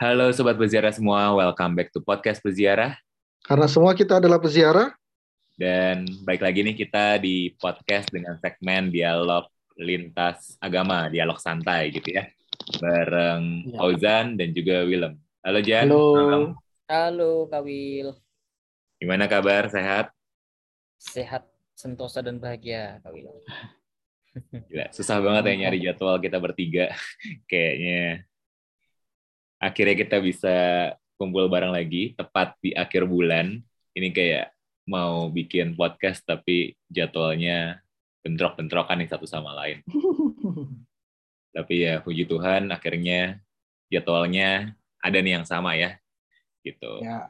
Halo Sobat Peziarah semua, welcome back to Podcast Peziarah. Karena semua kita adalah peziarah. Dan baik lagi nih kita di podcast dengan segmen dialog lintas agama, dialog santai gitu ya. Bareng Ya. Fauzan dan juga Willem. Halo Jan. Halo. Halo Kak Wil, Gimana kabar? Sehat? sehat, sentosa dan bahagia Kak Wil. Gila, susah banget ya nyari jadwal kita bertiga. Kayaknya akhirnya kita bisa kumpul bareng lagi tepat di akhir bulan. Ini kayak mau bikin podcast tapi jadwalnya bentrok-bentrokan nih satu sama lain. Tapi ya puji Tuhan akhirnya jadwalnya ada nih yang sama ya. Gitu. ya,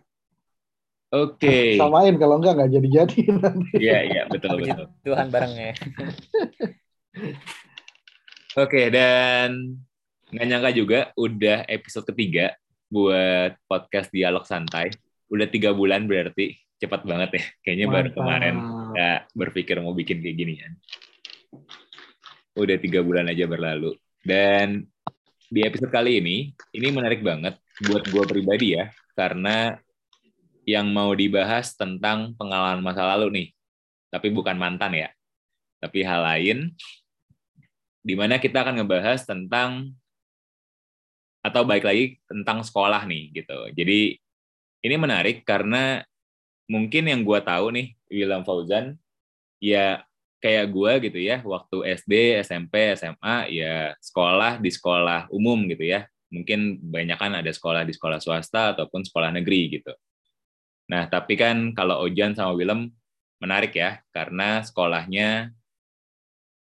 Oke. samain kalau enggak nggak jadi-jadi nanti. Iya, iya, betul betul. Tuhan barengnya. Oke, dan nggak nyangka juga udah episode ketiga buat podcast Dialog Santai. Udah tiga bulan berarti cepat banget ya. Kayaknya baru Mantap. kemarin nggak berpikir mau bikin kayak gini kan. Udah tiga bulan aja berlalu. Dan di episode kali ini, ini menarik banget buat gue pribadi ya, karena yang mau dibahas tentang pengalaman masa lalu nih. Tapi bukan mantan ya. Tapi hal lain, di mana kita akan ngebahas tentang atau baik lagi tentang sekolah nih gitu. Jadi ini menarik karena mungkin yang gue tahu nih William Fauzan ya kayak gue gitu ya waktu SD, SMP, SMA ya sekolah di sekolah umum gitu ya. Mungkin banyak kan ada sekolah di sekolah swasta ataupun sekolah negeri gitu. Nah tapi kan kalau Ojan sama Willem menarik ya karena sekolahnya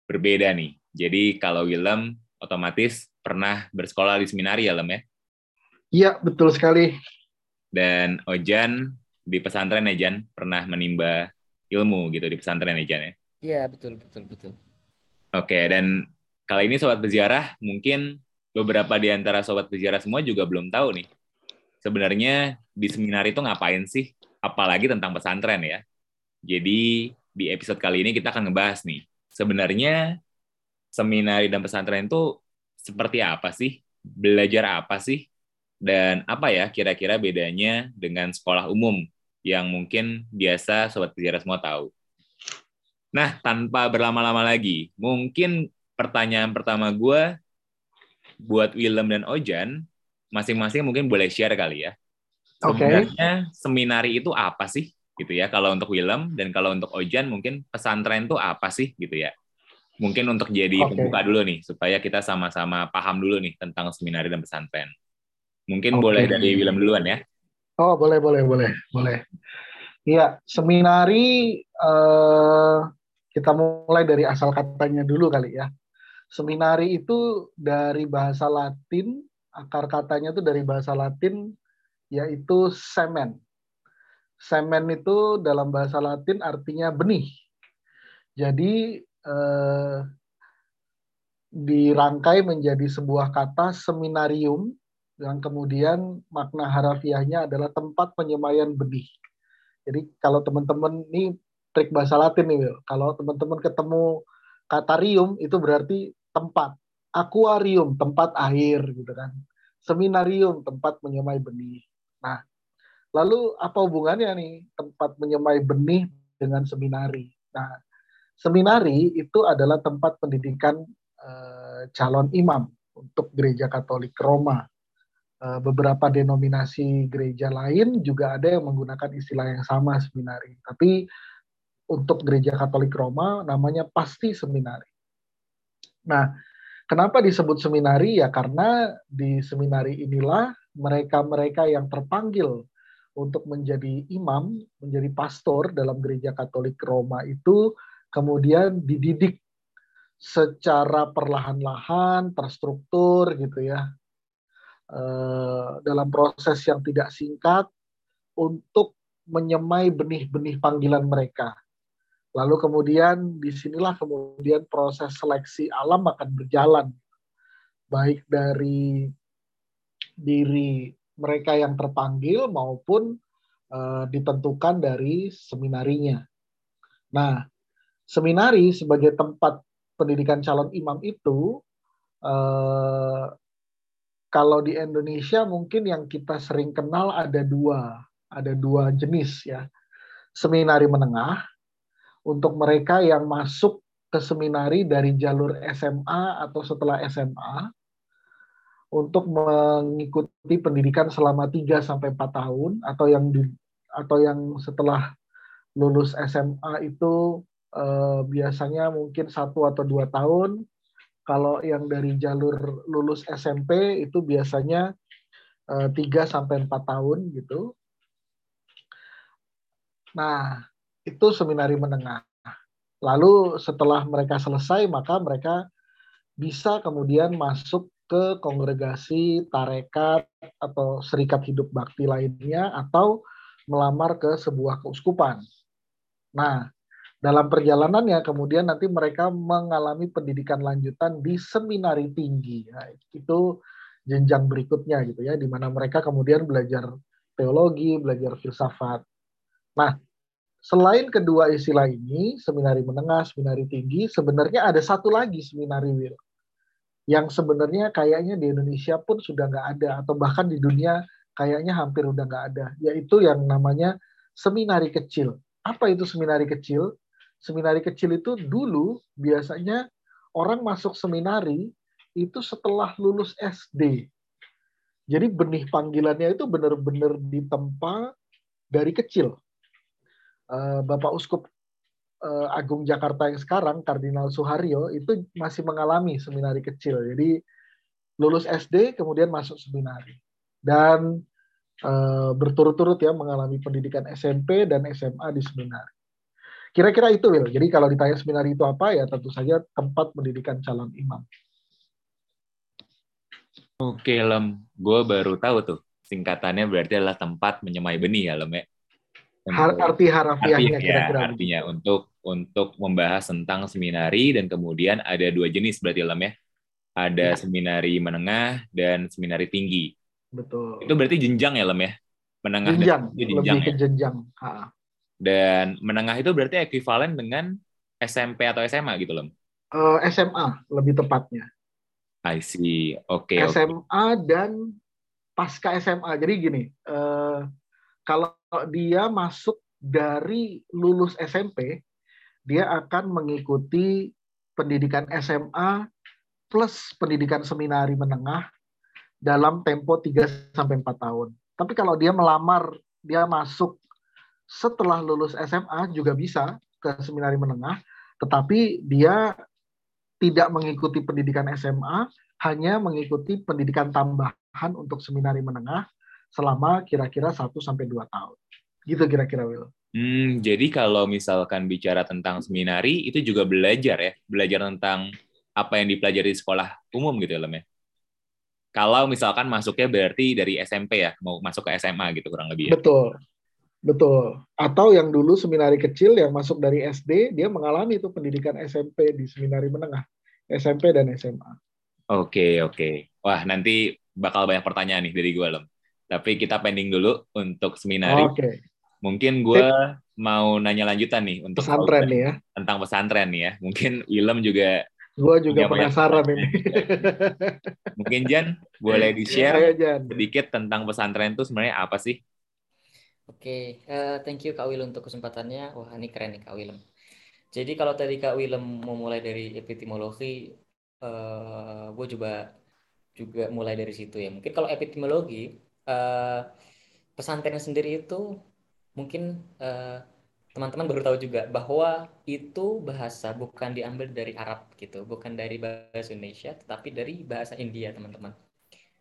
berbeda nih. Jadi kalau Willem otomatis pernah bersekolah di seminari ya Lem ya. Iya, betul sekali. Dan Ojan di pesantren ya Jan pernah menimba ilmu gitu di pesantren ya Jan ya. Iya betul betul betul. Oke, dan kali ini sobat berziarah mungkin beberapa di antara sobat berziarah semua juga belum tahu nih. Sebenarnya di seminari itu ngapain sih? Apalagi tentang pesantren ya. Jadi di episode kali ini kita akan ngebahas nih. Sebenarnya seminari dan pesantren itu seperti apa sih? Belajar apa sih? Dan apa ya kira-kira bedanya dengan sekolah umum yang mungkin biasa sobat berziarah semua tahu? Nah, tanpa berlama-lama lagi, mungkin pertanyaan pertama gue buat Willem dan Ojan, masing-masing mungkin boleh share kali ya. Sebenarnya seminari itu apa sih? Gitu ya. Kalau untuk Willem dan kalau untuk Ojan mungkin pesantren itu apa sih? Gitu ya. Mungkin untuk jadi Oke. pembuka dulu nih, supaya kita sama-sama paham dulu nih tentang seminari dan pesantren. Mungkin Oke. boleh dari Willem duluan ya. Oh, boleh, boleh, boleh, boleh. Iya, seminari eh, kita mulai dari asal katanya dulu kali ya. Seminari itu dari bahasa Latin, akar katanya itu dari bahasa Latin yaitu semen. Semen itu dalam bahasa Latin artinya benih. Jadi eh, dirangkai menjadi sebuah kata seminarium yang kemudian makna harafiahnya adalah tempat penyemaian benih. Jadi kalau teman-teman ini trik bahasa Latin nih, Will. Kalau teman-teman ketemu kata rium itu berarti tempat. Aquarium tempat air gitu kan. Seminarium tempat menyemai benih. Nah, lalu apa hubungannya nih tempat menyemai benih dengan seminari? Nah, seminari itu adalah tempat pendidikan eh, calon imam untuk gereja Katolik Roma. Eh, beberapa denominasi gereja lain juga ada yang menggunakan istilah yang sama seminari. Tapi untuk gereja Katolik Roma namanya pasti seminari. Nah, kenapa disebut seminari? Ya karena di seminari inilah mereka-mereka yang terpanggil untuk menjadi imam, menjadi pastor dalam gereja Katolik Roma itu kemudian dididik secara perlahan-lahan, terstruktur gitu ya, eh, dalam proses yang tidak singkat untuk menyemai benih-benih panggilan mereka. Lalu kemudian di sinilah kemudian proses seleksi alam akan berjalan, baik dari diri mereka yang terpanggil maupun eh, ditentukan dari seminarinya. Nah, seminari sebagai tempat pendidikan calon imam itu eh, kalau di Indonesia mungkin yang kita sering kenal ada dua, ada dua jenis ya. Seminari menengah untuk mereka yang masuk ke seminari dari jalur SMA atau setelah SMA untuk mengikuti pendidikan selama 3 sampai 4 tahun atau yang di, atau yang setelah lulus SMA itu eh, biasanya mungkin satu atau dua tahun kalau yang dari jalur lulus SMP itu biasanya eh, 3 sampai 4 tahun gitu. Nah, itu seminari menengah. Lalu setelah mereka selesai maka mereka bisa kemudian masuk ke kongregasi tarekat atau serikat hidup bakti lainnya atau melamar ke sebuah keuskupan. Nah, dalam perjalanannya kemudian nanti mereka mengalami pendidikan lanjutan di seminari tinggi. Nah, itu jenjang berikutnya gitu ya, di mana mereka kemudian belajar teologi, belajar filsafat. Nah, selain kedua istilah ini, seminari menengah, seminari tinggi, sebenarnya ada satu lagi seminari Will yang sebenarnya kayaknya di Indonesia pun sudah nggak ada atau bahkan di dunia kayaknya hampir udah nggak ada, yaitu yang namanya seminari kecil. Apa itu seminari kecil? Seminari kecil itu dulu biasanya orang masuk seminari itu setelah lulus SD. Jadi benih panggilannya itu benar-benar ditempa dari kecil. Eh, Bapak Uskup eh, Agung Jakarta yang sekarang, Kardinal Suharyo, itu masih mengalami seminari kecil. Jadi lulus SD, kemudian masuk seminari. Dan eh, berturut-turut ya mengalami pendidikan SMP dan SMA di seminari. Kira-kira itu, Will. Jadi kalau ditanya seminari itu apa, ya tentu saja tempat pendidikan calon imam. Oke, Lem. Gue baru tahu tuh. Singkatannya berarti adalah tempat menyemai benih ya, Lem ya? arti harafiahnya kira-kira. Ya, artinya untuk untuk membahas tentang seminari dan kemudian ada dua jenis berarti Lem ya. Ada ya. seminari menengah dan seminari tinggi. Betul. Itu berarti jenjang ya, Lem ya? Menengah jenjang, dan jenjang lebih ke ya? jenjang. Ha. Dan menengah itu berarti ekuivalen dengan SMP atau SMA gitu loh? Uh, SMA lebih tepatnya. I see. Oke. Okay, SMA okay. dan pasca SMA. Jadi gini, uh, kalau dia masuk dari lulus SMP, dia akan mengikuti pendidikan SMA plus pendidikan seminari menengah dalam tempo 3 sampai 4 tahun. Tapi kalau dia melamar, dia masuk setelah lulus SMA juga bisa ke seminari menengah, tetapi dia tidak mengikuti pendidikan SMA, hanya mengikuti pendidikan tambahan untuk seminari menengah selama kira-kira 1 sampai 2 tahun. Gitu kira-kira Will. Hmm, jadi kalau misalkan bicara tentang seminari itu juga belajar ya, belajar tentang apa yang dipelajari di sekolah umum gitu ya, Lem ya. Kalau misalkan masuknya berarti dari SMP ya, mau masuk ke SMA gitu kurang lebih ya. Betul. Betul. Atau yang dulu seminari kecil yang masuk dari SD, dia mengalami itu pendidikan SMP di seminari menengah, SMP dan SMA. Oke, oke. Wah, nanti bakal banyak pertanyaan nih dari gue, Lem. Tapi kita pending dulu untuk seminari. Oke. Mungkin gue mau nanya lanjutan nih untuk pesantren nih ya. Tentang pesantren nih ya. Mungkin Willem juga Gue juga penasaran ini. Mungkin Jan, boleh di-share sedikit tentang pesantren itu sebenarnya apa sih? Oke, uh, thank you Kak Willem untuk kesempatannya. Wah, ini keren nih Kak Willem. Jadi kalau tadi Kak Willem memulai dari epistemologi, uh, gue juga juga mulai dari situ ya. Mungkin kalau epistemologi, uh, pesantren sendiri itu mungkin uh, teman-teman baru tahu juga bahwa itu bahasa bukan diambil dari Arab gitu, bukan dari bahasa Indonesia, tetapi dari bahasa India teman-teman.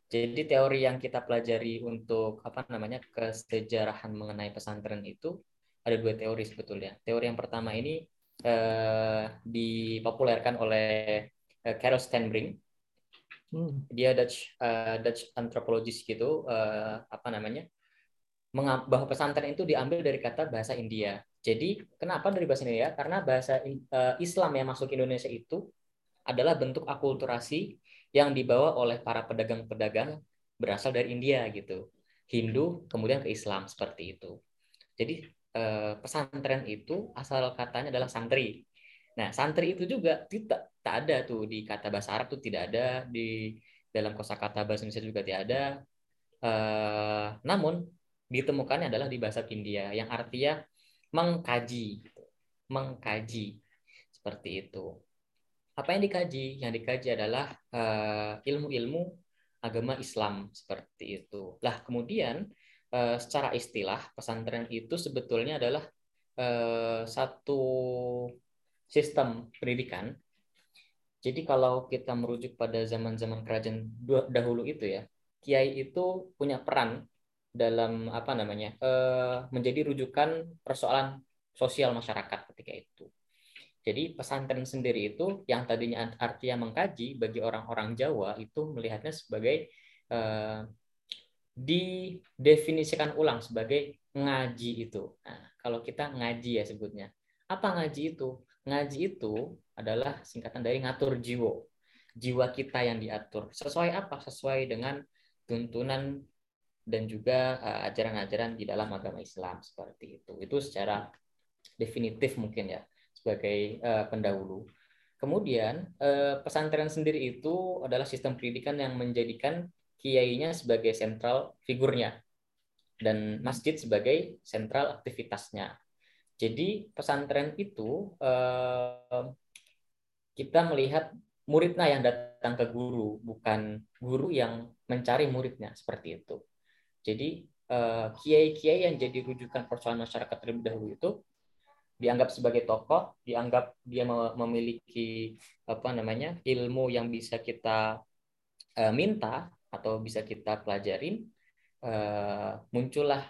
Jadi teori yang kita pelajari untuk apa namanya kesejarahan mengenai pesantren itu ada dua teori sebetulnya. Teori yang pertama ini eh, dipopulerkan oleh eh, Carol Stenbring. Hmm. Dia Dutch uh, Dutch anthropologist gitu uh, apa namanya? bahwa pesantren itu diambil dari kata bahasa India. Jadi kenapa dari bahasa India? Karena bahasa uh, Islam yang masuk Indonesia itu adalah bentuk akulturasi yang dibawa oleh para pedagang-pedagang berasal dari India gitu. Hindu kemudian ke Islam seperti itu. Jadi eh, pesantren itu asal katanya adalah santri. Nah, santri itu juga tidak tak ada tuh di kata bahasa Arab tuh tidak ada di dalam kosakata bahasa Indonesia juga tidak ada. Uh, namun ditemukannya adalah di bahasa India yang artinya mengkaji, gitu. mengkaji seperti itu. Apa yang dikaji? Yang dikaji adalah uh, ilmu-ilmu agama Islam seperti itu. Lah kemudian uh, secara istilah pesantren itu sebetulnya adalah uh, satu sistem pendidikan. Jadi kalau kita merujuk pada zaman-zaman kerajaan dahulu itu ya, kiai itu punya peran dalam apa namanya menjadi rujukan persoalan sosial masyarakat ketika itu. Jadi pesantren sendiri itu yang tadinya artinya mengkaji bagi orang-orang Jawa itu melihatnya sebagai uh, didefinisikan ulang sebagai ngaji itu. Nah, kalau kita ngaji ya sebutnya. Apa ngaji itu? Ngaji itu adalah singkatan dari ngatur jiwa. Jiwa kita yang diatur. Sesuai apa? Sesuai dengan tuntunan dan juga uh, ajaran-ajaran di dalam agama Islam seperti itu. Itu secara definitif mungkin ya sebagai uh, pendahulu. Kemudian uh, pesantren sendiri itu adalah sistem pendidikan yang menjadikan kiainya sebagai sentral figurnya dan masjid sebagai sentral aktivitasnya. Jadi pesantren itu uh, kita melihat muridnya yang datang ke guru, bukan guru yang mencari muridnya seperti itu. Jadi kiai-kiai yang jadi rujukan persoalan masyarakat terlebih dahulu itu dianggap sebagai tokoh, dianggap dia memiliki apa namanya ilmu yang bisa kita uh, minta atau bisa kita pelajarin, uh, muncullah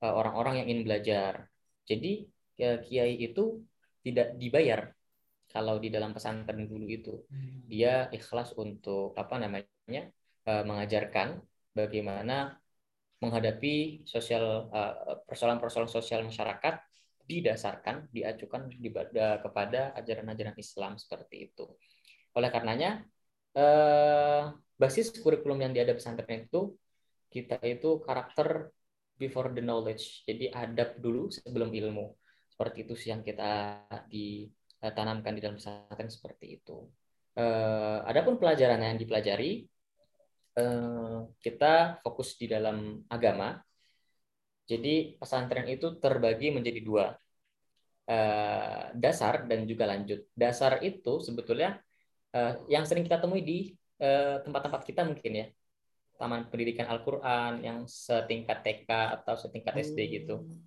orang-orang uh, yang ingin belajar. Jadi kiai itu tidak dibayar kalau di dalam pesantren dulu itu hmm. dia ikhlas untuk apa namanya uh, mengajarkan bagaimana menghadapi sosial eh, persoalan-persoalan sosial masyarakat didasarkan diajukan kepada ajaran-ajaran Islam seperti itu. Oleh karenanya eh, basis kurikulum yang diada pesantren itu kita itu karakter before the knowledge. Jadi adab dulu sebelum ilmu. Seperti itu sih yang kita ditanamkan di dalam pesantren seperti itu. Uh, adapun pelajaran yang dipelajari Eh, kita fokus di dalam agama. Jadi pesantren itu terbagi menjadi dua, eh, dasar dan juga lanjut. Dasar itu sebetulnya eh, yang sering kita temui di tempat-tempat kita mungkin ya, taman pendidikan Al-Quran yang setingkat TK atau setingkat SD gitu. Hmm.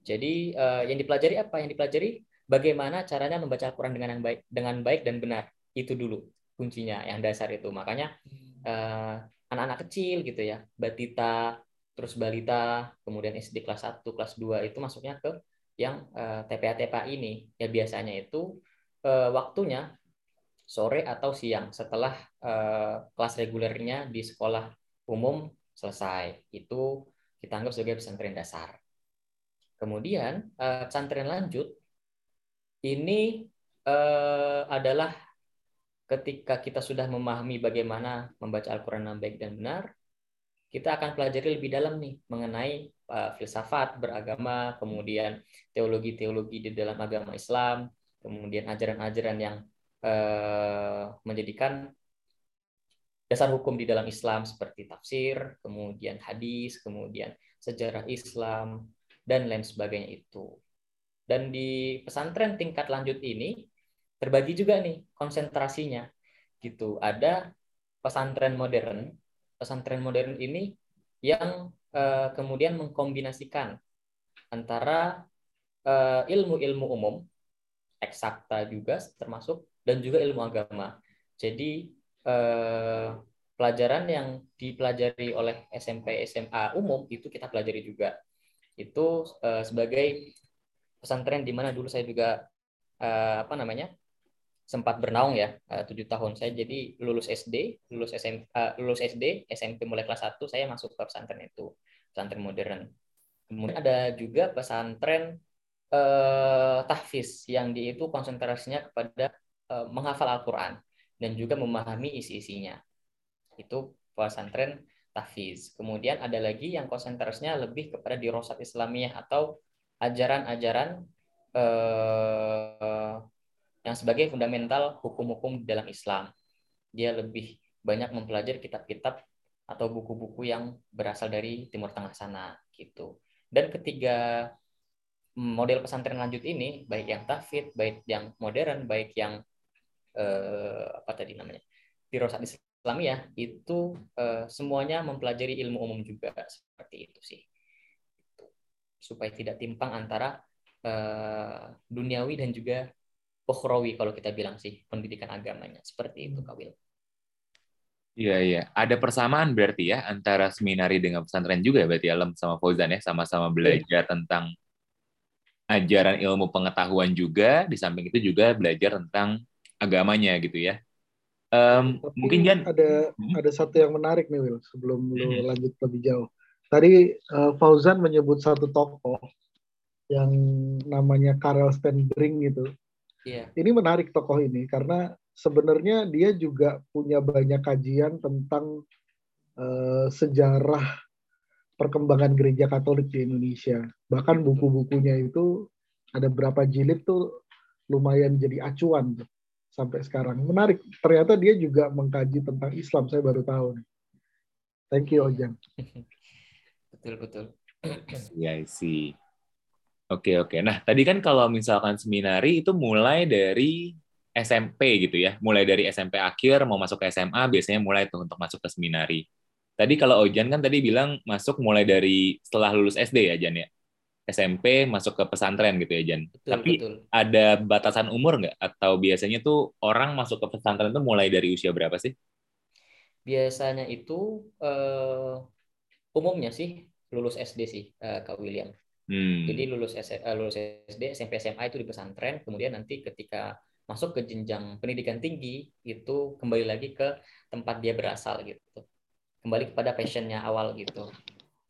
Jadi yang dipelajari apa? Yang dipelajari bagaimana caranya membaca Al-Quran dengan yang baik, dengan baik dan benar. Itu dulu kuncinya, yang dasar itu. Makanya hmm anak-anak kecil gitu ya, batita, terus balita, kemudian SD kelas 1, kelas 2 itu masuknya ke yang uh, TPA-TPA ini. Ya biasanya itu uh, waktunya sore atau siang setelah uh, kelas regulernya di sekolah umum selesai. Itu kita anggap sebagai pesantren dasar. Kemudian uh, pesantren lanjut ini uh, adalah ketika kita sudah memahami bagaimana membaca Al-Quran dengan baik dan benar, kita akan pelajari lebih dalam nih mengenai uh, filsafat beragama, kemudian teologi-teologi di dalam agama Islam, kemudian ajaran-ajaran yang uh, menjadikan dasar hukum di dalam Islam seperti tafsir, kemudian hadis, kemudian sejarah Islam, dan lain sebagainya itu. Dan di pesantren tingkat lanjut ini, terbagi juga nih konsentrasinya gitu ada pesantren modern pesantren modern ini yang uh, kemudian mengkombinasikan antara uh, ilmu-ilmu umum eksakta juga termasuk dan juga ilmu agama. Jadi uh, pelajaran yang dipelajari oleh SMP SMA umum itu kita pelajari juga. Itu uh, sebagai pesantren di mana dulu saya juga uh, apa namanya sempat bernaung ya eh, tujuh tahun. Saya jadi lulus SD lulus SM uh, eh, lulus SD SMP mulai kelas 1 saya masuk ke pesantren itu pesantren modern. Kemudian ada juga pesantren uh, tahfiz yang di itu konsentrasinya kepada uh, menghafal Al-Quran dan juga memahami isi-isinya. Itu pesantren tahfiz. Kemudian ada lagi yang konsentrasinya lebih kepada dirosat Islamiyah atau ajaran-ajaran uh, yang sebagai fundamental hukum-hukum dalam Islam. Dia lebih banyak mempelajari kitab-kitab atau buku-buku yang berasal dari Timur Tengah sana gitu. Dan ketiga model pesantren lanjut ini, baik yang tafid, baik yang modern, baik yang eh, apa tadi namanya, dirosat Islamiyah, itu eh, semuanya mempelajari ilmu umum juga seperti itu sih, supaya tidak timpang antara eh, duniawi dan juga ukhrawi kalau kita bilang sih pendidikan agamanya seperti itu Kawil. Iya iya, ada persamaan berarti ya antara seminari dengan pesantren juga berarti Alam sama Fauzan ya sama-sama belajar yeah. tentang ajaran ilmu pengetahuan juga, di samping itu juga belajar tentang agamanya gitu ya. Um, mungkin Jan ada hmm? ada satu yang menarik nih Will sebelum hmm. lu lanjut lebih jauh. Tadi uh, Fauzan menyebut satu tokoh yang namanya Karel Stenbring gitu. Yeah. Ini menarik tokoh ini karena sebenarnya dia juga punya banyak kajian tentang uh, sejarah perkembangan gereja Katolik di Indonesia. Bahkan buku-bukunya itu ada berapa jilid tuh lumayan jadi acuan tuh sampai sekarang. Menarik. Ternyata dia juga mengkaji tentang Islam. Saya baru tahu nih. Thank you Ojan. betul betul. Ya sih. Oke oke. Nah tadi kan kalau misalkan seminari itu mulai dari SMP gitu ya, mulai dari SMP akhir mau masuk ke SMA biasanya mulai tuh untuk masuk ke seminari. Tadi kalau Ojan kan tadi bilang masuk mulai dari setelah lulus SD ya Jan ya. SMP masuk ke pesantren gitu ya Jan. Betul, Tapi betul. ada batasan umur nggak? Atau biasanya tuh orang masuk ke pesantren tuh mulai dari usia berapa sih? Biasanya itu uh, umumnya sih lulus SD sih uh, Kak William. Hmm. Jadi lulus, S uh, lulus SD, SMP, SMA itu di pesantren. Kemudian nanti ketika masuk ke jenjang pendidikan tinggi itu kembali lagi ke tempat dia berasal gitu kembali kepada passionnya awal gitu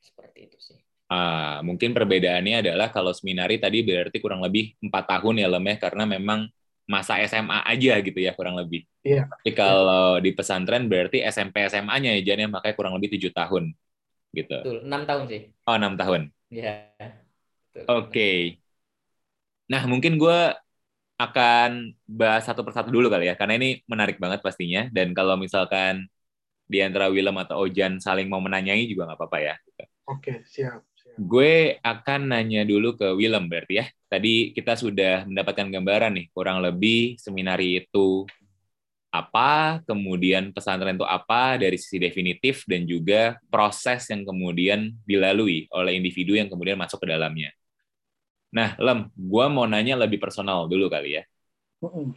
seperti itu sih Ah, mungkin perbedaannya adalah kalau seminari tadi berarti kurang lebih empat tahun ya lemeh karena memang masa SMA aja gitu ya kurang lebih. Iya. Tapi kalau di pesantren berarti SMP SMA-nya ya jadi makanya kurang lebih tujuh tahun gitu. Betul, enam tahun sih. Oh enam tahun. Iya. Oke. Okay. Nah mungkin gue akan bahas satu persatu dulu kali ya karena ini menarik banget pastinya dan kalau misalkan di antara Willem atau Ojan saling mau menanyai juga nggak apa-apa ya. Oke, siap, siap. Gue akan nanya dulu ke Willem berarti ya. Tadi kita sudah mendapatkan gambaran nih, kurang lebih seminari itu apa, kemudian pesantren itu apa dari sisi definitif dan juga proses yang kemudian dilalui oleh individu yang kemudian masuk ke dalamnya. Nah, Lem, gue mau nanya lebih personal dulu kali ya. Uh -uh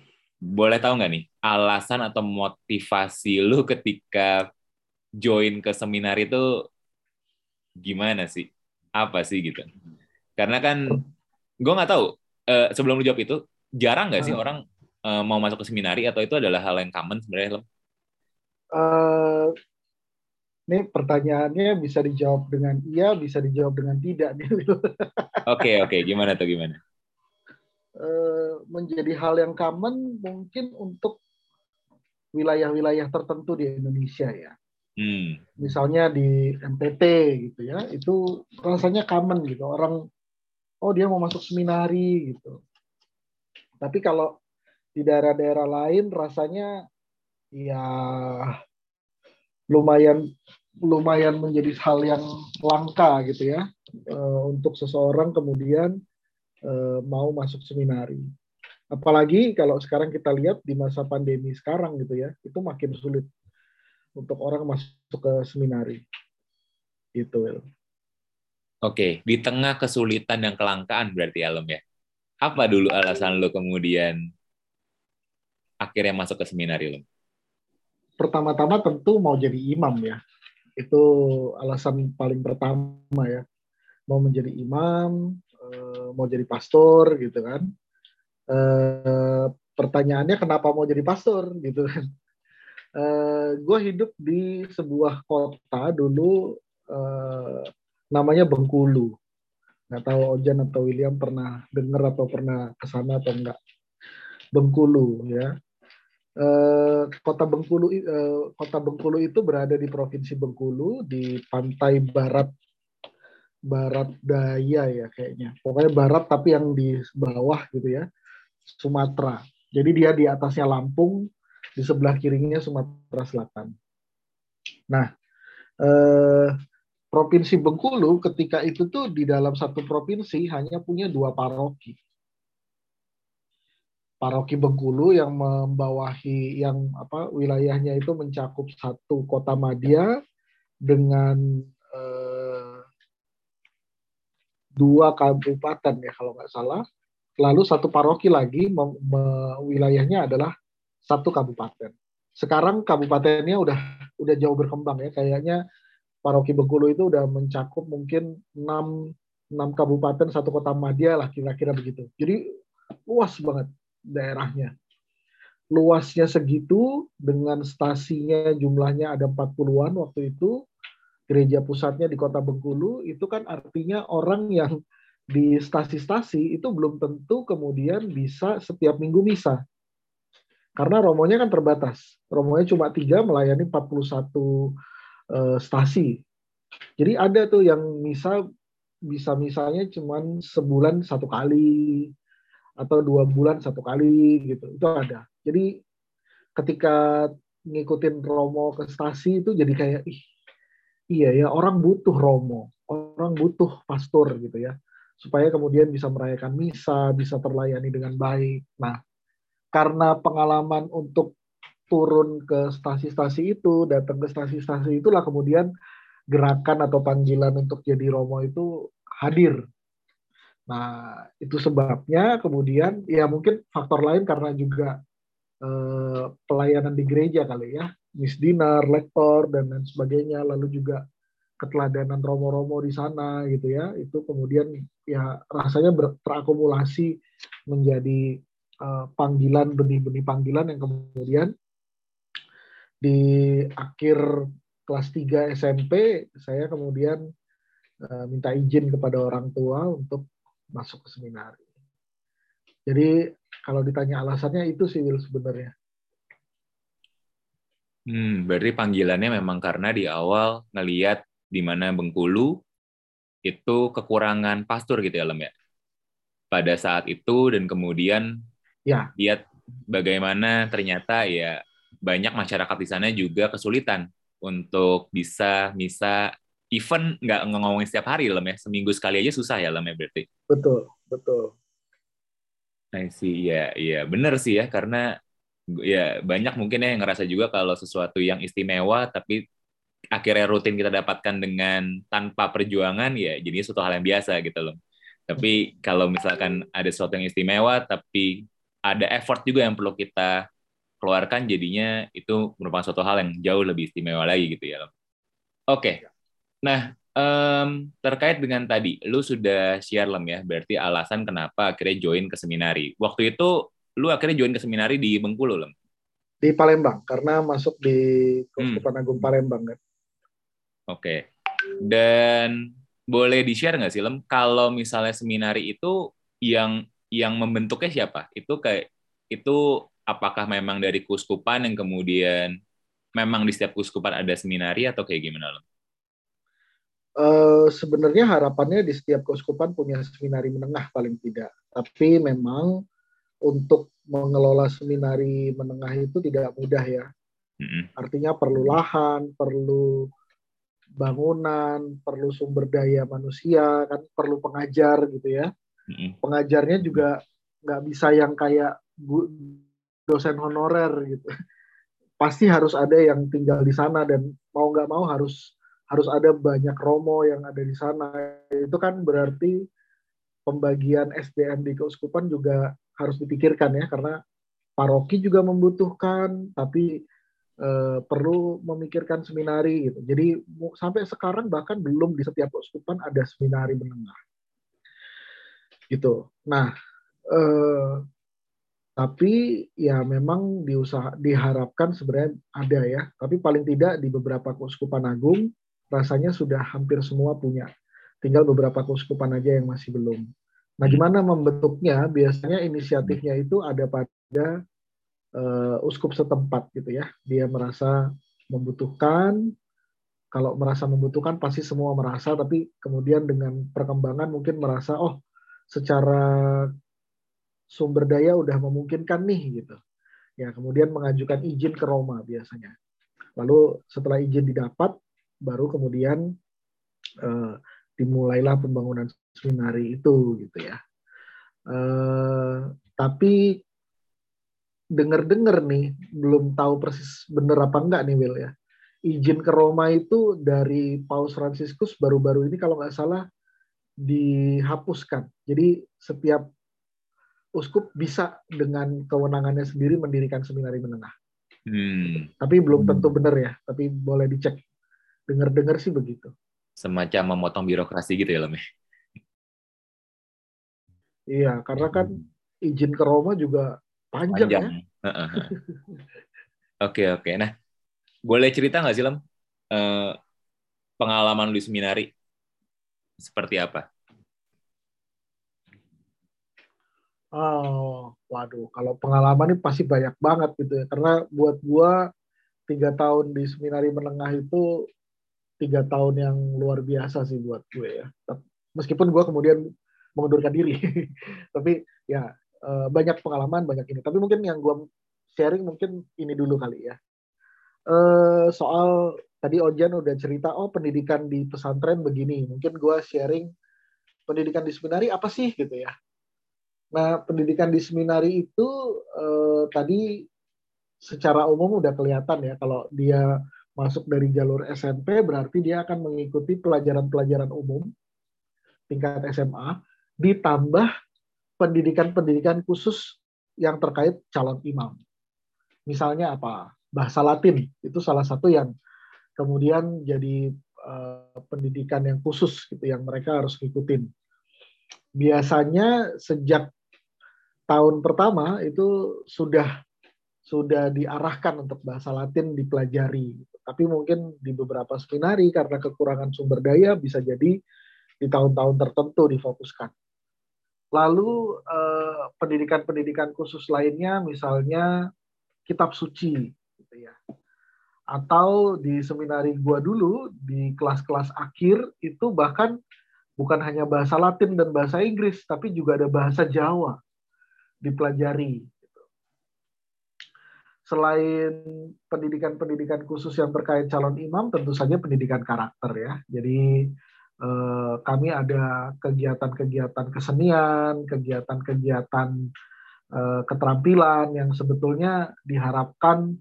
boleh tahu nggak nih alasan atau motivasi lu ketika join ke seminar itu gimana sih? Apa sih gitu? Karena kan gue nggak tahu uh, sebelum lu jawab itu jarang nggak sih uh. orang uh, mau masuk ke seminari atau itu adalah hal yang common sebenarnya lo? Uh, ini pertanyaannya bisa dijawab dengan iya, bisa dijawab dengan tidak Oke oke, okay, okay. gimana tuh gimana? Eh, menjadi hal yang common mungkin untuk wilayah-wilayah tertentu di Indonesia ya. Hmm. Misalnya di NTT gitu ya, itu rasanya common gitu. Orang oh dia mau masuk seminari gitu. Tapi kalau di daerah-daerah lain rasanya ya lumayan lumayan menjadi hal yang langka gitu ya eh, untuk seseorang kemudian Eh, mau masuk seminari. Apalagi kalau sekarang kita lihat di masa pandemi sekarang gitu ya, itu makin sulit untuk orang masuk ke seminari. Gitu, Oke, di tengah kesulitan dan kelangkaan berarti Alam ya. Apa dulu alasan lo kemudian akhirnya masuk ke seminari lo? Pertama-tama tentu mau jadi imam ya. Itu alasan paling pertama ya. Mau menjadi imam, Eh, mau jadi pastor gitu kan. Uh, pertanyaannya kenapa mau jadi pastor gitu kan. Eh, gue hidup di sebuah kota dulu namanya Bengkulu. Nggak tahu Ojan atau William pernah dengar atau pernah ke sana atau enggak. Bengkulu ya. Uh, kota Bengkulu uh, kota Bengkulu itu berada di provinsi Bengkulu di pantai barat barat daya ya kayaknya. Pokoknya barat tapi yang di bawah gitu ya. Sumatera. Jadi dia di atasnya Lampung, di sebelah kirinya Sumatera Selatan. Nah, eh, provinsi Bengkulu ketika itu tuh di dalam satu provinsi hanya punya dua paroki. Paroki Bengkulu yang membawahi yang apa wilayahnya itu mencakup satu kota Madia dengan eh, dua kabupaten ya kalau nggak salah. Lalu satu paroki lagi me, me, wilayahnya adalah satu kabupaten. Sekarang kabupatennya udah udah jauh berkembang ya. Kayaknya paroki Bengkulu itu udah mencakup mungkin 6 6 kabupaten satu kota madya lah kira-kira begitu. Jadi luas banget daerahnya. Luasnya segitu dengan stasinya jumlahnya ada 40-an waktu itu. Gereja pusatnya di Kota Bengkulu itu kan artinya orang yang di stasi-stasi itu belum tentu kemudian bisa setiap minggu misa. Karena romonya kan terbatas. Romonya cuma tiga melayani 41 uh, stasi. Jadi ada tuh yang misa bisa misalnya cuma sebulan satu kali atau dua bulan satu kali gitu. Itu ada. Jadi ketika ngikutin Romo ke stasi itu jadi kayak ih iya ya orang butuh Romo. Orang butuh pastor gitu ya. Supaya kemudian bisa merayakan misa bisa terlayani dengan baik. Nah karena pengalaman untuk turun ke stasi-stasi itu datang ke stasi-stasi itulah kemudian gerakan atau panggilan untuk jadi romo itu hadir. Nah, itu sebabnya kemudian ya mungkin faktor lain karena juga eh, pelayanan di gereja kali ya, misdinar, lektor dan lain sebagainya, lalu juga keteladanan romo-romo di sana gitu ya, itu kemudian ya rasanya terakumulasi menjadi uh, panggilan benih-benih panggilan yang kemudian di akhir kelas 3 SMP saya kemudian uh, minta izin kepada orang tua untuk masuk ke seminari. Jadi kalau ditanya alasannya itu sih Will sebenarnya. Hmm, berarti panggilannya memang karena di awal ngeliat di mana Bengkulu itu kekurangan pastor gitu ya, Lem ya. Pada saat itu dan kemudian ya lihat bagaimana ternyata ya banyak masyarakat di sana juga kesulitan untuk bisa misa event nggak ngomongin setiap hari lem ya seminggu sekali aja susah ya lem ya berarti betul betul Nah sih ya ya benar sih ya karena ya banyak mungkin ya yang ngerasa juga kalau sesuatu yang istimewa tapi akhirnya rutin kita dapatkan dengan tanpa perjuangan ya jadi suatu hal yang biasa gitu loh tapi kalau misalkan ada sesuatu yang istimewa tapi ada effort juga yang perlu kita keluarkan jadinya itu merupakan suatu hal yang jauh lebih istimewa lagi gitu ya. Oke. Okay. Nah, um, terkait dengan tadi, lu sudah share lem ya, berarti alasan kenapa akhirnya join ke seminari. Waktu itu lu akhirnya join ke seminari di Bengkulu lem? Di Palembang, karena masuk di Keuskupan hmm. Agung Palembang kan. Oke. Okay. Dan boleh di-share nggak sih lem, kalau misalnya seminari itu yang yang membentuknya siapa? Itu kayak itu apakah memang dari kuskupan yang kemudian memang di setiap kuskupan ada seminari atau kayak gimana loh? Uh, sebenarnya harapannya di setiap kuskupan punya seminari menengah paling tidak. Tapi memang untuk mengelola seminari menengah itu tidak mudah ya. Mm-hmm. Artinya perlu lahan, perlu bangunan, perlu sumber daya manusia, kan perlu pengajar gitu ya. Mm-hmm. Pengajarnya juga nggak bisa yang kayak dosen honorer gitu pasti harus ada yang tinggal di sana dan mau nggak mau harus harus ada banyak romo yang ada di sana. Itu kan berarti pembagian SDM di keuskupan juga harus dipikirkan ya karena paroki juga membutuhkan tapi eh, perlu memikirkan seminari gitu. Jadi sampai sekarang bahkan belum di setiap keuskupan ada seminari menengah. Gitu. Nah eh, tapi ya memang diusaha diharapkan sebenarnya ada ya. Tapi paling tidak di beberapa keuskupan agung rasanya sudah hampir semua punya. Tinggal beberapa keuskupan aja yang masih belum. Nah gimana membentuknya? Biasanya inisiatifnya itu ada pada uh, uskup setempat gitu ya. Dia merasa membutuhkan. Kalau merasa membutuhkan pasti semua merasa tapi kemudian dengan perkembangan mungkin merasa oh secara sumber daya udah memungkinkan nih gitu. Ya, kemudian mengajukan izin ke Roma biasanya. Lalu setelah izin didapat, baru kemudian uh, dimulailah pembangunan seminari itu gitu ya. Uh, tapi dengar-dengar nih, belum tahu persis bener apa enggak nih Will ya. Izin ke Roma itu dari Paus Fransiskus baru-baru ini kalau nggak salah dihapuskan. Jadi setiap uskup bisa dengan kewenangannya sendiri mendirikan seminari menengah. Hmm. Tapi belum tentu benar ya, tapi boleh dicek. Dengar-dengar sih begitu. Semacam memotong birokrasi gitu ya, Lem? Ya? Iya, karena kan izin ke Roma juga panjang, panjang. ya. Oke, oke. Nah, boleh cerita nggak sih, Lem? Uh, pengalaman di seminari seperti apa? Oh, waduh, kalau pengalaman ini pasti banyak banget gitu ya. Karena buat gua tiga tahun di seminari menengah itu tiga tahun yang luar biasa sih buat gue ya. Meskipun gua kemudian mengundurkan diri, tapi ya eh, banyak pengalaman, banyak ini. Tapi mungkin yang gua sharing mungkin ini dulu kali ya. Eh, soal tadi Ojan udah cerita, oh pendidikan di pesantren begini. Mungkin gua sharing pendidikan di seminari apa sih gitu ya Nah, pendidikan di seminari itu eh, tadi secara umum udah kelihatan ya kalau dia masuk dari jalur SMP berarti dia akan mengikuti pelajaran-pelajaran umum tingkat SMA ditambah pendidikan-pendidikan khusus yang terkait calon imam. Misalnya apa? Bahasa Latin itu salah satu yang kemudian jadi uh, pendidikan yang khusus gitu yang mereka harus ikutin. Biasanya sejak tahun pertama itu sudah sudah diarahkan untuk bahasa Latin dipelajari. Tapi mungkin di beberapa seminari karena kekurangan sumber daya bisa jadi di tahun-tahun tertentu difokuskan. Lalu eh, pendidikan-pendidikan khusus lainnya misalnya kitab suci gitu ya. Atau di seminari gua dulu di kelas-kelas akhir itu bahkan bukan hanya bahasa Latin dan bahasa Inggris tapi juga ada bahasa Jawa dipelajari. Selain pendidikan-pendidikan khusus yang terkait calon imam, tentu saja pendidikan karakter ya. Jadi eh, kami ada kegiatan-kegiatan kesenian, kegiatan-kegiatan eh, keterampilan yang sebetulnya diharapkan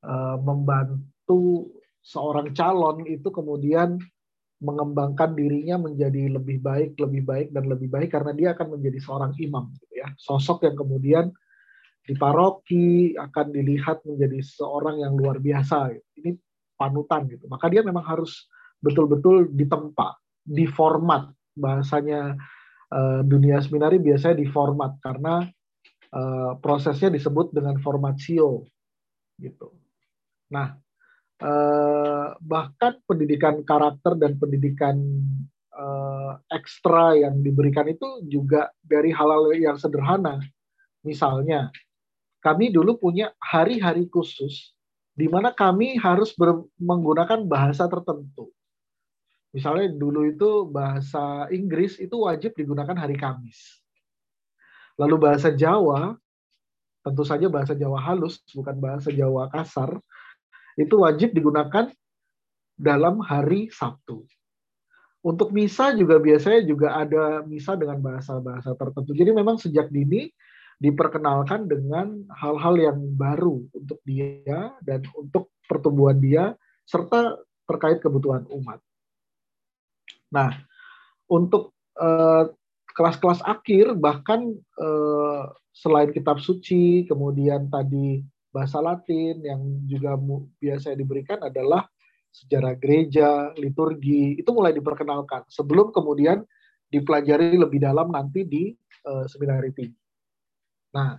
eh, membantu seorang calon itu kemudian mengembangkan dirinya menjadi lebih baik, lebih baik dan lebih baik karena dia akan menjadi seorang imam, gitu ya. Sosok yang kemudian di paroki akan dilihat menjadi seorang yang luar biasa. Ini panutan gitu. Maka dia memang harus betul-betul ditempa, diformat. Bahasanya uh, dunia seminari biasanya diformat karena uh, prosesnya disebut dengan formatio gitu. Nah, Eh, bahkan pendidikan karakter dan pendidikan ekstra yang diberikan itu juga dari hal-hal yang sederhana. Misalnya, kami dulu punya hari-hari khusus di mana kami harus menggunakan bahasa tertentu. Misalnya dulu itu bahasa Inggris itu wajib digunakan hari Kamis. Lalu bahasa Jawa, tentu saja bahasa Jawa halus, bukan bahasa Jawa kasar, itu wajib digunakan dalam hari Sabtu. Untuk misa juga biasanya juga ada misa dengan bahasa-bahasa tertentu. Jadi memang sejak dini diperkenalkan dengan hal-hal yang baru untuk dia dan untuk pertumbuhan dia serta terkait kebutuhan umat. Nah, untuk eh, kelas-kelas akhir bahkan eh, selain kitab suci, kemudian tadi bahasa Latin yang juga biasa diberikan adalah sejarah gereja, liturgi, itu mulai diperkenalkan sebelum kemudian dipelajari lebih dalam nanti di uh, seminari tinggi. Nah,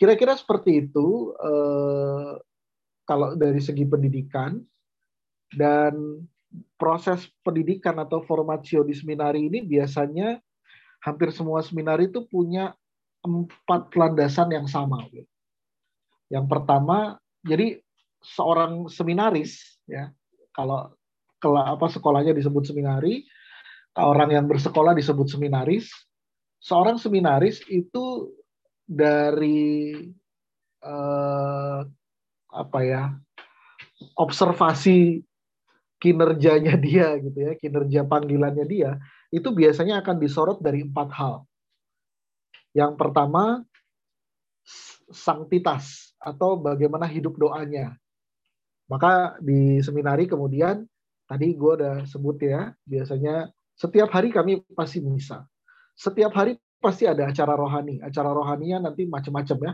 kira-kira seperti itu uh, kalau dari segi pendidikan dan proses pendidikan atau formatio di seminari ini biasanya hampir semua seminari itu punya empat landasan yang sama. Yang pertama, jadi seorang seminaris ya, kalau kalau apa sekolahnya disebut seminari, orang yang bersekolah disebut seminaris. Seorang seminaris itu dari eh, apa ya observasi kinerjanya dia gitu ya, kinerja panggilannya dia, itu biasanya akan disorot dari empat hal. Yang pertama, sanktitas atau bagaimana hidup doanya. Maka di seminari kemudian tadi gue udah sebut ya, biasanya setiap hari kami pasti misa. Setiap hari pasti ada acara rohani. Acara rohaninya nanti macam-macam ya.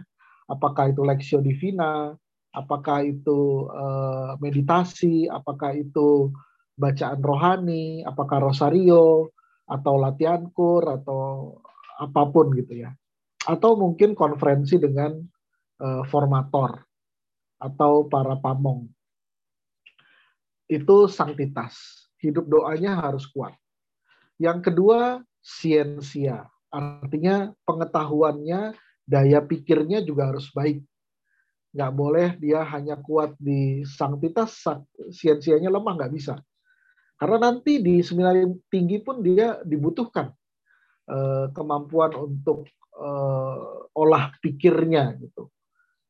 Apakah itu leksio divina, apakah itu uh, meditasi, apakah itu bacaan rohani, apakah rosario, atau latihan kur, atau apa pun gitu ya. Atau mungkin konferensi dengan uh, formator atau para pamong. Itu sanktitas. Hidup doanya harus kuat. Yang kedua, siensia. Artinya pengetahuannya, daya pikirnya juga harus baik nggak boleh dia hanya kuat di sanktitas, siensianya lemah nggak bisa. Karena nanti di seminari tinggi pun dia dibutuhkan uh, kemampuan untuk uh, olah pikirnya gitu.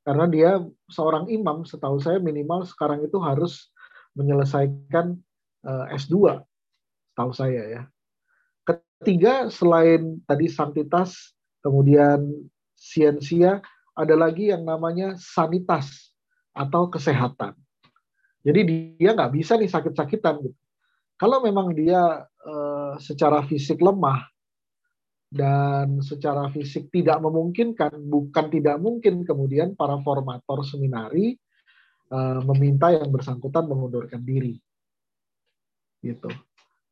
Karena dia seorang imam, setahu saya minimal sekarang itu harus menyelesaikan eh, S2, tahu saya ya. Ketiga, selain tadi sanktitas, kemudian siensia, ada lagi yang namanya sanitas atau kesehatan. Jadi dia nggak bisa nih sakit-sakitan gitu. Kalau memang dia uh, secara fisik lemah dan secara fisik tidak memungkinkan, bukan tidak mungkin kemudian para formator seminari uh, meminta yang bersangkutan mengundurkan diri. Gitu.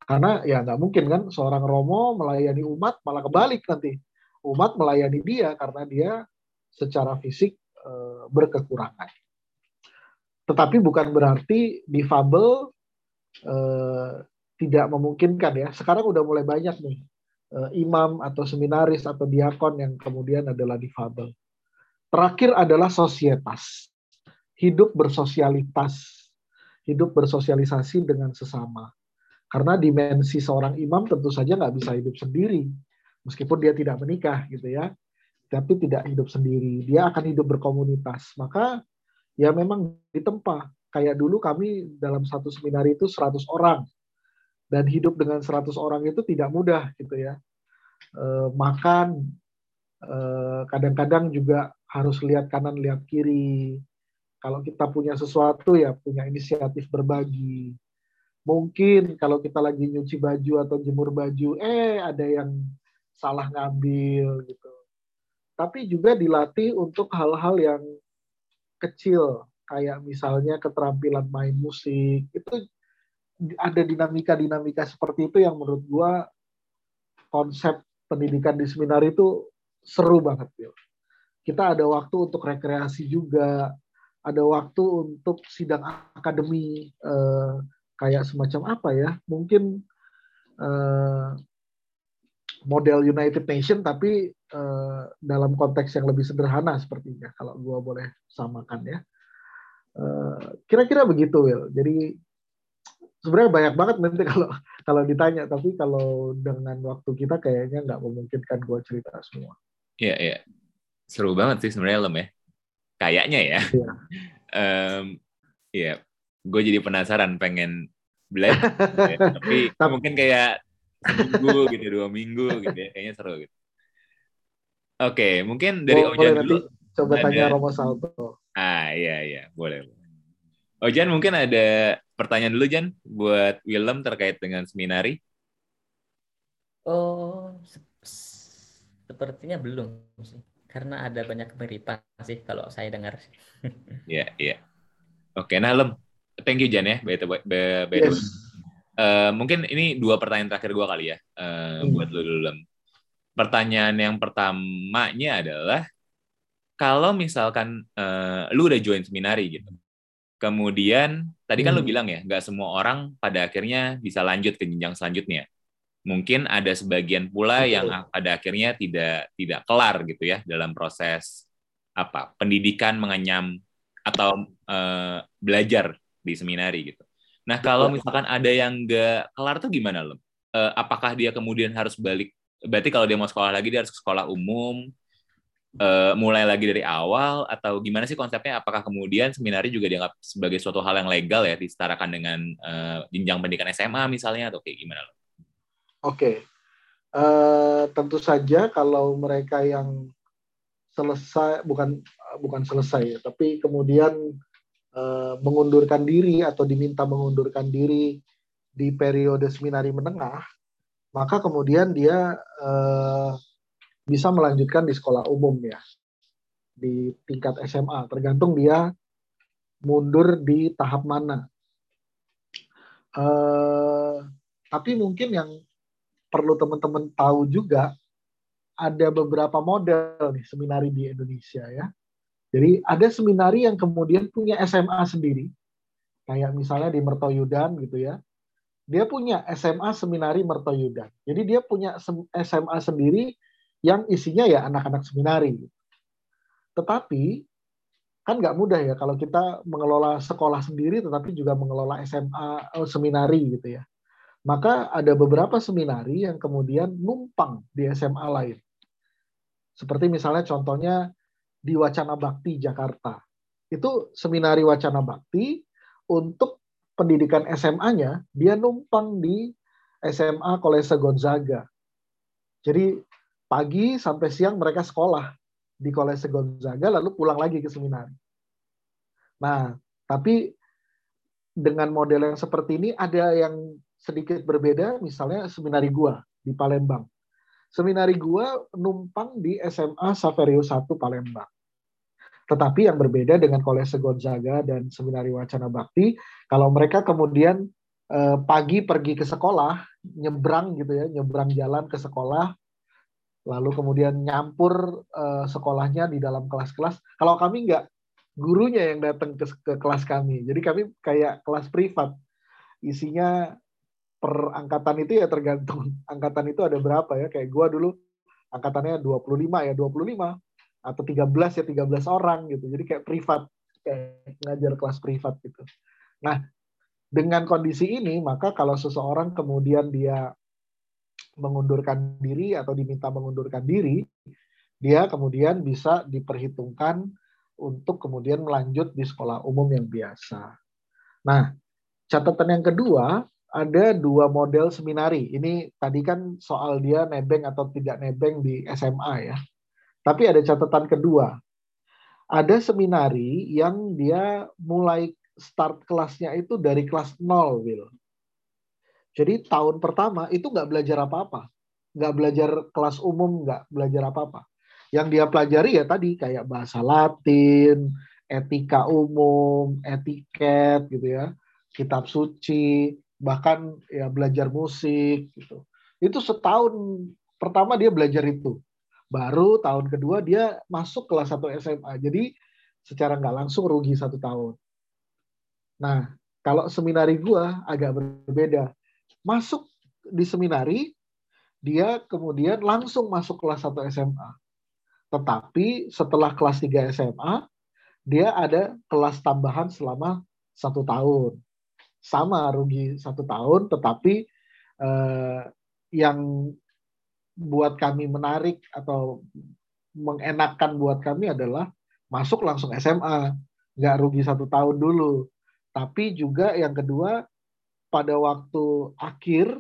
Karena ya nggak mungkin kan seorang romo melayani umat malah kebalik nanti. Umat melayani dia karena dia secara fisik uh, berkekurangan. Tetapi bukan berarti difabel uh, tidak memungkinkan ya. Sekarang udah mulai banyak nih uh, imam atau seminaris atau diakon yang kemudian adalah difabel. Terakhir adalah sosietas. Hidup bersosialitas, hidup bersosialisasi dengan sesama. Karena dimensi seorang imam tentu saja nggak bisa hidup sendiri, meskipun dia tidak menikah gitu ya tapi tidak hidup sendiri. Dia akan hidup berkomunitas. Maka ya memang ditempa. Kayak dulu kami dalam satu seminar itu 100 orang. Dan hidup dengan 100 orang itu tidak mudah gitu ya. E, makan, eh, kadang-kadang juga harus lihat kanan, lihat kiri. Kalau kita punya sesuatu ya punya inisiatif berbagi. Mungkin kalau kita lagi nyuci baju atau jemur baju, eh ada yang salah ngambil gitu tapi juga dilatih untuk hal-hal yang kecil kayak misalnya keterampilan main musik itu ada dinamika-dinamika seperti itu yang menurut gua konsep pendidikan di seminar itu seru banget Bill. Kita ada waktu untuk rekreasi juga, ada waktu untuk sidang akademi eh, kayak semacam apa ya? Mungkin eh, model United Nation tapi uh, dalam konteks yang lebih sederhana sepertinya kalau gua boleh samakan ya. Uh, kira-kira begitu Will. Jadi sebenarnya banyak banget nanti kalau kalau ditanya tapi kalau dengan waktu kita kayaknya nggak memungkinkan gua cerita semua. Iya iya. Seru banget sih sebenarnya Lem ya. Kayaknya ya. Iya. um, ya. Gue jadi penasaran pengen belajar. ya. Tapi mungkin kayak seminggu gitu dua minggu gitu ya. Kayaknya seru gitu. Oke okay, mungkin dari oh, Ojan dulu. coba ada... tanya Romo Salto. Ah iya iya. Boleh Ojan mungkin ada pertanyaan dulu Jan buat Willem terkait dengan seminari. Oh sepertinya belum sih. Karena ada banyak kemiripan sih kalau saya dengar. Iya, iya. Oke, nah Lem, thank you Jan ya, by the way. yes. Uh, mungkin ini dua pertanyaan terakhir gue kali ya uh, hmm. buat lu dulu. Pertanyaan yang pertamanya adalah kalau misalkan uh, lu udah join seminari gitu, kemudian tadi kan hmm. lu bilang ya nggak semua orang pada akhirnya bisa lanjut ke jenjang selanjutnya. Mungkin ada sebagian pula Betul. yang pada akhirnya tidak tidak kelar gitu ya dalam proses apa pendidikan mengenyam atau uh, belajar di seminari gitu. Nah, kalau misalkan ada yang nggak kelar tuh gimana, Lem? Uh, apakah dia kemudian harus balik? Berarti kalau dia mau sekolah lagi, dia harus ke sekolah umum? uh, mulai lagi dari awal atau gimana sih konsepnya? Apakah kemudian seminari juga dianggap sebagai suatu hal yang legal ya disetarakan dengan uh, jenjang pendidikan SMA misalnya atau kayak gimana? Oke, okay. uh, tentu saja kalau mereka yang selesai bukan bukan selesai ya, tapi kemudian mengundurkan diri atau diminta mengundurkan diri di periode seminari menengah, maka kemudian dia uh, bisa melanjutkan di sekolah umum ya, di tingkat SMA, tergantung dia mundur di tahap mana. Uh, tapi mungkin yang perlu teman-teman tahu juga ada beberapa model nih seminari di Indonesia ya. Jadi ada seminari yang kemudian punya SMA sendiri, kayak misalnya di Mertoyudan gitu ya dia punya SMA Seminari Mertoyudan. Jadi dia punya SMA sendiri yang isinya ya anak-anak seminari. Tetapi kan nggak mudah ya kalau kita mengelola sekolah sendiri tetapi juga mengelola SMA oh, seminari gitu ya. Maka ada beberapa seminari yang kemudian numpang di SMA lain. Seperti misalnya contohnya di Wacana Bakti Jakarta. Itu seminari Wacana Bakti untuk pendidikan SMA-nya dia numpang di SMA Kolese Gonzaga. Jadi pagi sampai siang mereka sekolah di Kolese Gonzaga lalu pulang lagi ke seminari. Nah, tapi dengan model yang seperti ini ada yang sedikit berbeda misalnya seminari gua di Palembang. Seminari gua numpang di SMA Saverio 1 Palembang. Tetapi yang berbeda dengan Kolese Gonzaga dan Seminari Wacana Bakti, kalau mereka kemudian eh, pagi pergi ke sekolah, nyebrang gitu ya, nyebrang jalan ke sekolah, lalu kemudian nyampur eh, sekolahnya di dalam kelas-kelas. Kalau kami nggak, gurunya yang datang ke, ke kelas kami. Jadi kami kayak kelas privat. Isinya per angkatan itu ya tergantung angkatan itu ada berapa ya. Kayak gua dulu angkatannya 25 ya, 25 atau 13 ya 13 orang gitu. Jadi kayak privat, kayak ngajar kelas privat gitu. Nah, dengan kondisi ini maka kalau seseorang kemudian dia mengundurkan diri atau diminta mengundurkan diri, dia kemudian bisa diperhitungkan untuk kemudian melanjut di sekolah umum yang biasa. Nah, catatan yang kedua ada dua model seminari. Ini tadi kan soal dia nebeng atau tidak nebeng di SMA ya. Tapi ada catatan kedua. Ada seminari yang dia mulai start kelasnya itu dari kelas 0, Will. Jadi tahun pertama itu nggak belajar apa-apa. Nggak belajar kelas umum, nggak belajar apa-apa. Yang dia pelajari ya tadi kayak bahasa Latin, etika umum, etiket gitu ya, kitab suci, bahkan ya belajar musik gitu. Itu setahun pertama dia belajar itu baru tahun kedua dia masuk kelas 1 SMA. Jadi secara nggak langsung rugi satu tahun. Nah, kalau seminari gua agak berbeda. Masuk di seminari, dia kemudian langsung masuk kelas 1 SMA. Tetapi setelah kelas 3 SMA, dia ada kelas tambahan selama satu tahun. Sama rugi satu tahun, tetapi eh, yang buat kami menarik atau mengenakan buat kami adalah masuk langsung SMA, nggak rugi satu tahun dulu. Tapi juga yang kedua pada waktu akhir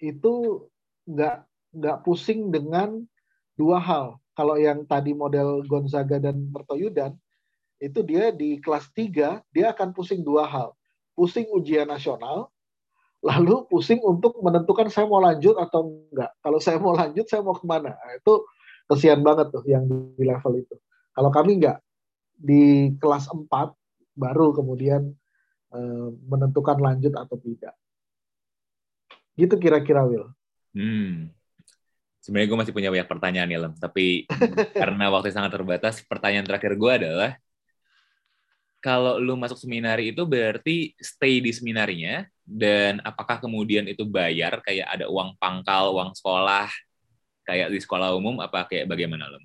itu nggak nggak pusing dengan dua hal. Kalau yang tadi model Gonzaga dan Mertoyudan itu dia di kelas 3 dia akan pusing dua hal. Pusing ujian nasional lalu pusing untuk menentukan saya mau lanjut atau enggak. Kalau saya mau lanjut, saya mau ke mana? Nah, itu kesian banget tuh yang di level itu. Kalau kami enggak, di kelas 4 baru kemudian e, menentukan lanjut atau tidak. Gitu kira-kira, Will. Hmm. Sebenarnya gue masih punya banyak pertanyaan ya, Lem. Tapi karena waktu sangat terbatas, pertanyaan terakhir gue adalah, kalau lu masuk seminari itu berarti stay di seminarinya dan apakah kemudian itu bayar kayak ada uang pangkal, uang sekolah kayak di sekolah umum apa kayak bagaimana lo?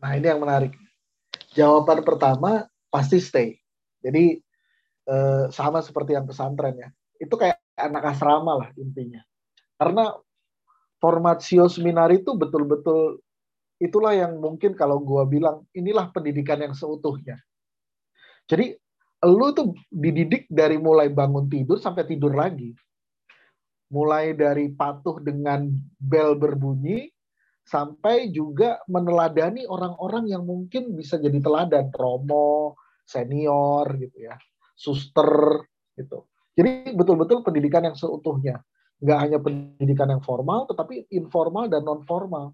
Nah, ini yang menarik. Jawaban pertama pasti stay. Jadi eh, sama seperti yang pesantren ya. Itu kayak anak asrama lah intinya. Karena formatio seminari itu betul-betul itulah yang mungkin kalau gue bilang inilah pendidikan yang seutuhnya. Jadi lu tuh dididik dari mulai bangun tidur sampai tidur lagi. Mulai dari patuh dengan bel berbunyi sampai juga meneladani orang-orang yang mungkin bisa jadi teladan, romo, senior gitu ya, suster gitu. Jadi betul-betul pendidikan yang seutuhnya. Nggak hanya pendidikan yang formal, tetapi informal dan non formal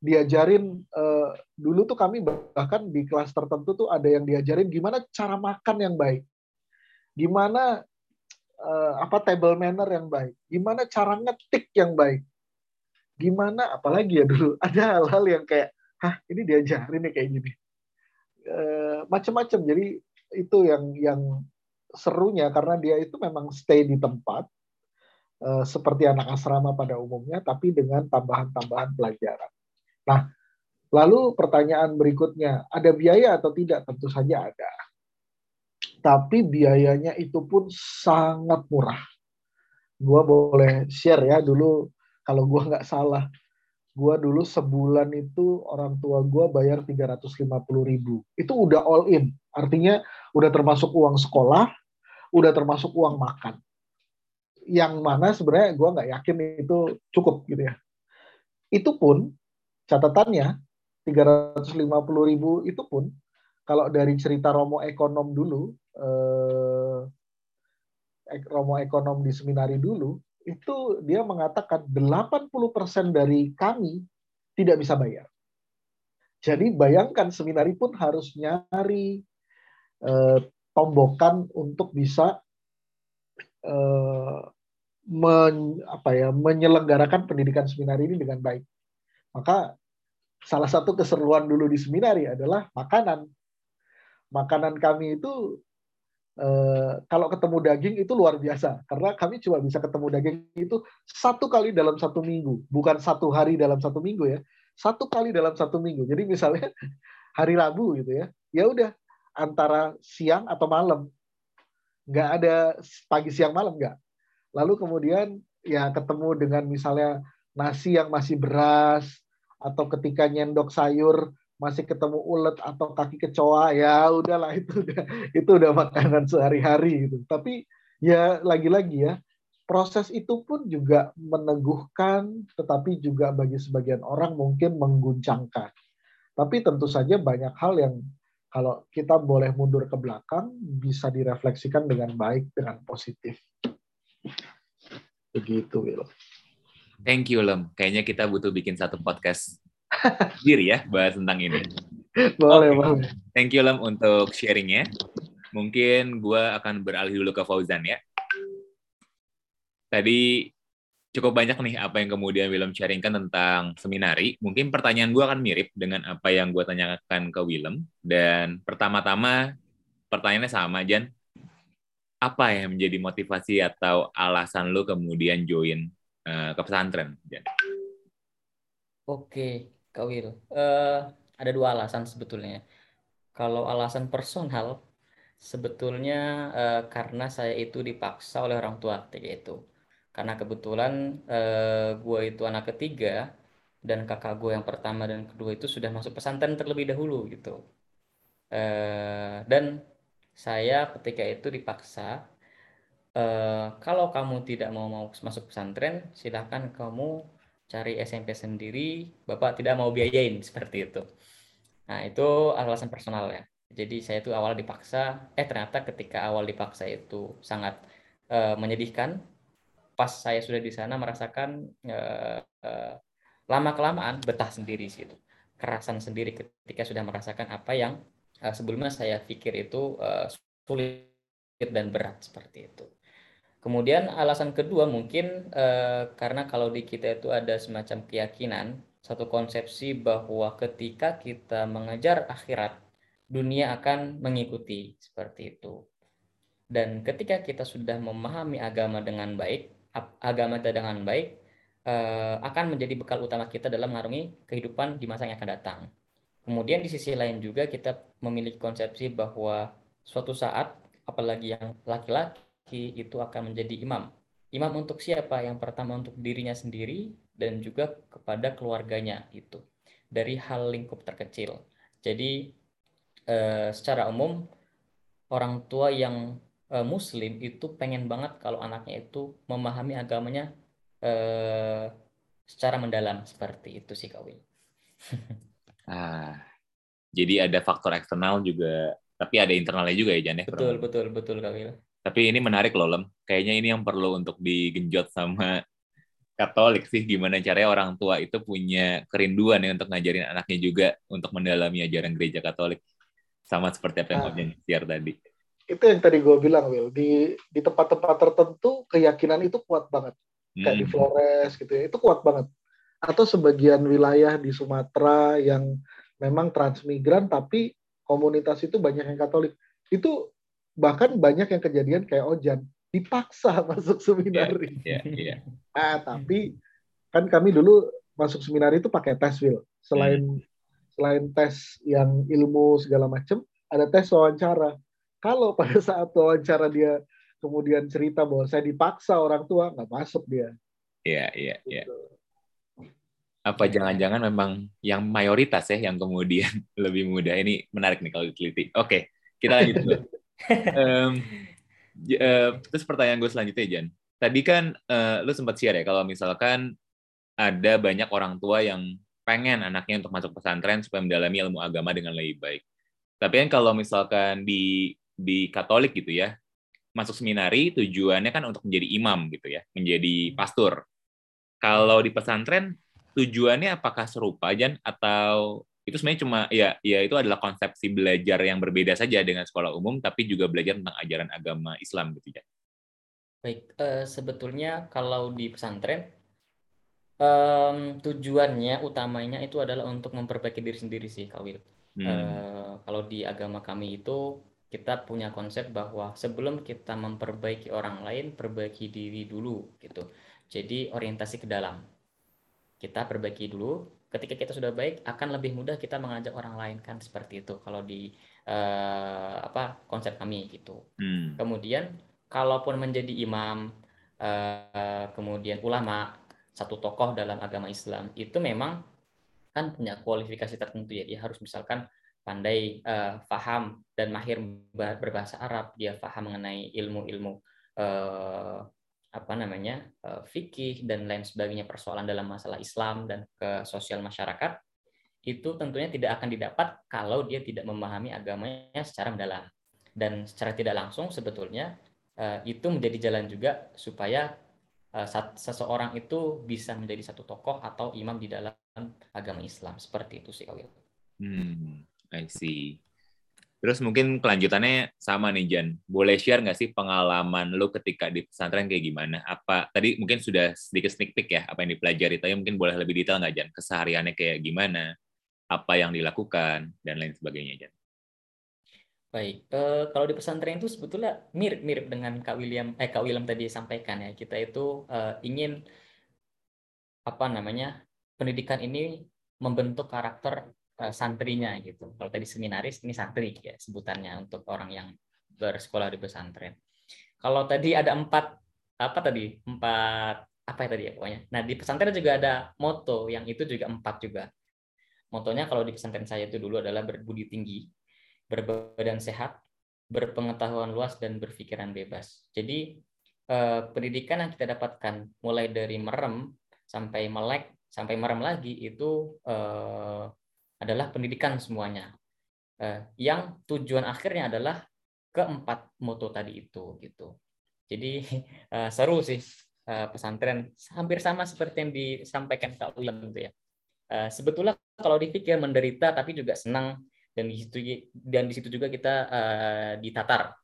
diajarin uh, dulu tuh kami bahkan di kelas tertentu tuh ada yang diajarin gimana cara makan yang baik, gimana uh, apa table manner yang baik, gimana cara ngetik yang baik, gimana apalagi ya dulu ada hal-hal yang kayak hah ini diajarin nih kayak gini, uh, macam-macam jadi itu yang yang serunya karena dia itu memang stay di tempat uh, seperti anak asrama pada umumnya tapi dengan tambahan-tambahan pelajaran. Nah, lalu pertanyaan berikutnya, ada biaya atau tidak? Tentu saja ada. Tapi biayanya itu pun sangat murah. Gua boleh share ya dulu kalau gua nggak salah. Gua dulu sebulan itu orang tua gua bayar 350 ribu. Itu udah all in. Artinya udah termasuk uang sekolah, udah termasuk uang makan. Yang mana sebenarnya gua nggak yakin itu cukup gitu ya. Itu pun catatannya 350 ribu itu pun kalau dari cerita Romo Ekonom dulu, eh, Romo Ekonom di seminari dulu, itu dia mengatakan 80% dari kami tidak bisa bayar. Jadi bayangkan seminari pun harus nyari eh, tombokan untuk bisa eh, men, apa ya, menyelenggarakan pendidikan seminari ini dengan baik. Maka salah satu keseruan dulu di seminari adalah makanan. Makanan kami itu eh, kalau ketemu daging itu luar biasa karena kami cuma bisa ketemu daging itu satu kali dalam satu minggu, bukan satu hari dalam satu minggu ya, satu kali dalam satu minggu. Jadi misalnya hari Rabu gitu ya, ya udah antara siang atau malam, nggak ada pagi siang malam nggak. Lalu kemudian ya ketemu dengan misalnya nasi yang masih beras, atau ketika nyendok sayur masih ketemu ulet atau kaki kecoa ya udahlah itu udah itu udah makanan sehari-hari gitu. Tapi ya lagi-lagi ya proses itu pun juga meneguhkan tetapi juga bagi sebagian orang mungkin mengguncangkan. Tapi tentu saja banyak hal yang kalau kita boleh mundur ke belakang bisa direfleksikan dengan baik dengan positif. Begitu Will. Thank you, Lem. Kayaknya kita butuh bikin satu podcast sendiri ya, bahas tentang ini. Boleh, okay. boleh. Thank you, Lem, untuk sharingnya. Mungkin gue akan beralih dulu ke Fauzan ya. Tadi cukup banyak nih apa yang kemudian Willem sharingkan tentang seminari. Mungkin pertanyaan gue akan mirip dengan apa yang gue tanyakan ke Willem. Dan pertama-tama pertanyaannya sama, Jan. Apa yang menjadi motivasi atau alasan lo kemudian join uh, ke pesantren. Oke, Kak Will. Uh, ada dua alasan sebetulnya. Kalau alasan personal, sebetulnya uh, karena saya itu dipaksa oleh orang tua ketika itu. Karena kebetulan uh, gue itu anak ketiga dan kakak gue yang pertama dan kedua itu sudah masuk pesantren terlebih dahulu gitu. Uh, dan saya ketika itu dipaksa Uh, kalau kamu tidak mau, masuk pesantren, silahkan kamu cari SMP sendiri. Bapak tidak mau biayain seperti itu. Nah itu alasan personal ya. Jadi saya itu awal dipaksa. Eh ternyata ketika awal dipaksa itu sangat uh, menyedihkan. Pas saya sudah di sana merasakan uh, uh, lama kelamaan betah sendiri situ. Kerasan sendiri ketika sudah merasakan apa yang uh, sebelumnya saya pikir itu uh, sulit dan berat seperti itu. Kemudian alasan kedua mungkin eh, karena kalau di kita itu ada semacam keyakinan, satu konsepsi bahwa ketika kita mengejar akhirat, dunia akan mengikuti seperti itu. Dan ketika kita sudah memahami agama dengan baik, agama kita dengan baik eh, akan menjadi bekal utama kita dalam mengarungi kehidupan di masa yang akan datang. Kemudian di sisi lain juga kita memiliki konsepsi bahwa suatu saat apalagi yang laki-laki laki itu akan menjadi imam. Imam untuk siapa? Yang pertama untuk dirinya sendiri dan juga kepada keluarganya itu. dari hal lingkup terkecil. Jadi eh, secara umum orang tua yang eh, muslim itu pengen banget kalau anaknya itu memahami agamanya eh, secara mendalam seperti itu sih kawin. ah, jadi ada faktor eksternal juga, tapi ada internalnya juga ya Jan ya. Betul betul betul kawin. Tapi ini menarik loh Lem. Kayaknya ini yang perlu untuk digenjot sama Katolik sih. Gimana caranya orang tua itu punya kerinduan ya untuk ngajarin anaknya juga untuk mendalami ajaran gereja Katolik. Sama seperti apa yang nah, Om share tadi. Itu yang tadi gue bilang Will di di tempat-tempat tertentu keyakinan itu kuat banget. Kayak di hmm. Flores gitu ya. Itu kuat banget. Atau sebagian wilayah di Sumatera yang memang transmigran tapi komunitas itu banyak yang Katolik. Itu bahkan banyak yang kejadian kayak Ojan dipaksa masuk seminari. Yeah, yeah, yeah. Nah, tapi kan kami dulu masuk seminari itu pakai tes, Will. Selain hmm. selain tes yang ilmu segala macam, ada tes wawancara. Kalau pada saat wawancara dia kemudian cerita bahwa saya dipaksa orang tua, nggak masuk dia. Iya, iya, iya. Gitu. Apa jangan-jangan memang yang mayoritas ya yang kemudian lebih mudah ini menarik nih kalau diteliti. Oke, kita lanjut dulu. Um, uh, terus pertanyaan gue selanjutnya Jan. Tadi kan uh, lu sempat share ya kalau misalkan ada banyak orang tua yang pengen anaknya untuk masuk pesantren supaya mendalami ilmu agama dengan lebih baik. Tapi kan kalau misalkan di di Katolik gitu ya masuk seminari tujuannya kan untuk menjadi imam gitu ya menjadi pastor. Kalau di pesantren tujuannya apakah serupa Jan atau itu sebenarnya cuma ya ya itu adalah konsepsi belajar yang berbeda saja dengan sekolah umum tapi juga belajar tentang ajaran agama Islam gitu ya. Baik, uh, sebetulnya kalau di pesantren um, tujuannya utamanya itu adalah untuk memperbaiki diri sendiri sih Kak Wil. Hmm. Uh, kalau di agama kami itu kita punya konsep bahwa sebelum kita memperbaiki orang lain, perbaiki diri dulu gitu. Jadi orientasi ke dalam. Kita perbaiki dulu, ketika kita sudah baik akan lebih mudah kita mengajak orang lain kan seperti itu kalau di uh, apa konsep kami gitu. Hmm. Kemudian kalaupun menjadi imam uh, kemudian ulama satu tokoh dalam agama Islam itu memang kan punya kualifikasi tertentu ya dia harus misalkan pandai uh, faham dan mahir berbahasa Arab dia faham mengenai ilmu-ilmu uh, apa namanya uh, fikih dan lain sebagainya persoalan dalam masalah Islam dan ke sosial masyarakat itu tentunya tidak akan didapat kalau dia tidak memahami agamanya secara mendalam dan secara tidak langsung sebetulnya uh, itu menjadi jalan juga supaya uh, seseorang itu bisa menjadi satu tokoh atau imam di dalam agama Islam seperti itu sih Kawil. Hmm, I see. Terus mungkin kelanjutannya sama nih Jan. Boleh share nggak sih pengalaman lu ketika di pesantren kayak gimana? Apa tadi mungkin sudah sedikit sneak peek ya apa yang dipelajari, tapi mungkin boleh lebih detail nggak Jan? Kesehariannya kayak gimana? Apa yang dilakukan dan lain sebagainya Jan. Baik, uh, kalau di pesantren itu sebetulnya mirip-mirip dengan Kak William, eh Kak William tadi sampaikan ya. Kita itu uh, ingin apa namanya pendidikan ini membentuk karakter santrinya gitu. Kalau tadi seminaris ini santri ya sebutannya untuk orang yang bersekolah di pesantren. Kalau tadi ada empat apa tadi empat apa ya tadi ya pokoknya. Nah di pesantren juga ada moto yang itu juga empat juga. Motonya kalau di pesantren saya itu dulu adalah berbudi tinggi, berbadan sehat, berpengetahuan luas dan berpikiran bebas. Jadi eh, pendidikan yang kita dapatkan mulai dari merem sampai melek sampai merem lagi itu eh, adalah pendidikan semuanya. Eh, yang tujuan akhirnya adalah keempat moto tadi itu gitu. Jadi eh, seru sih eh, pesantren hampir sama seperti yang disampaikan Kak Ulan gitu ya. Eh, sebetulnya kalau dipikir menderita tapi juga senang dan di situ dan di situ juga kita uh, ditatar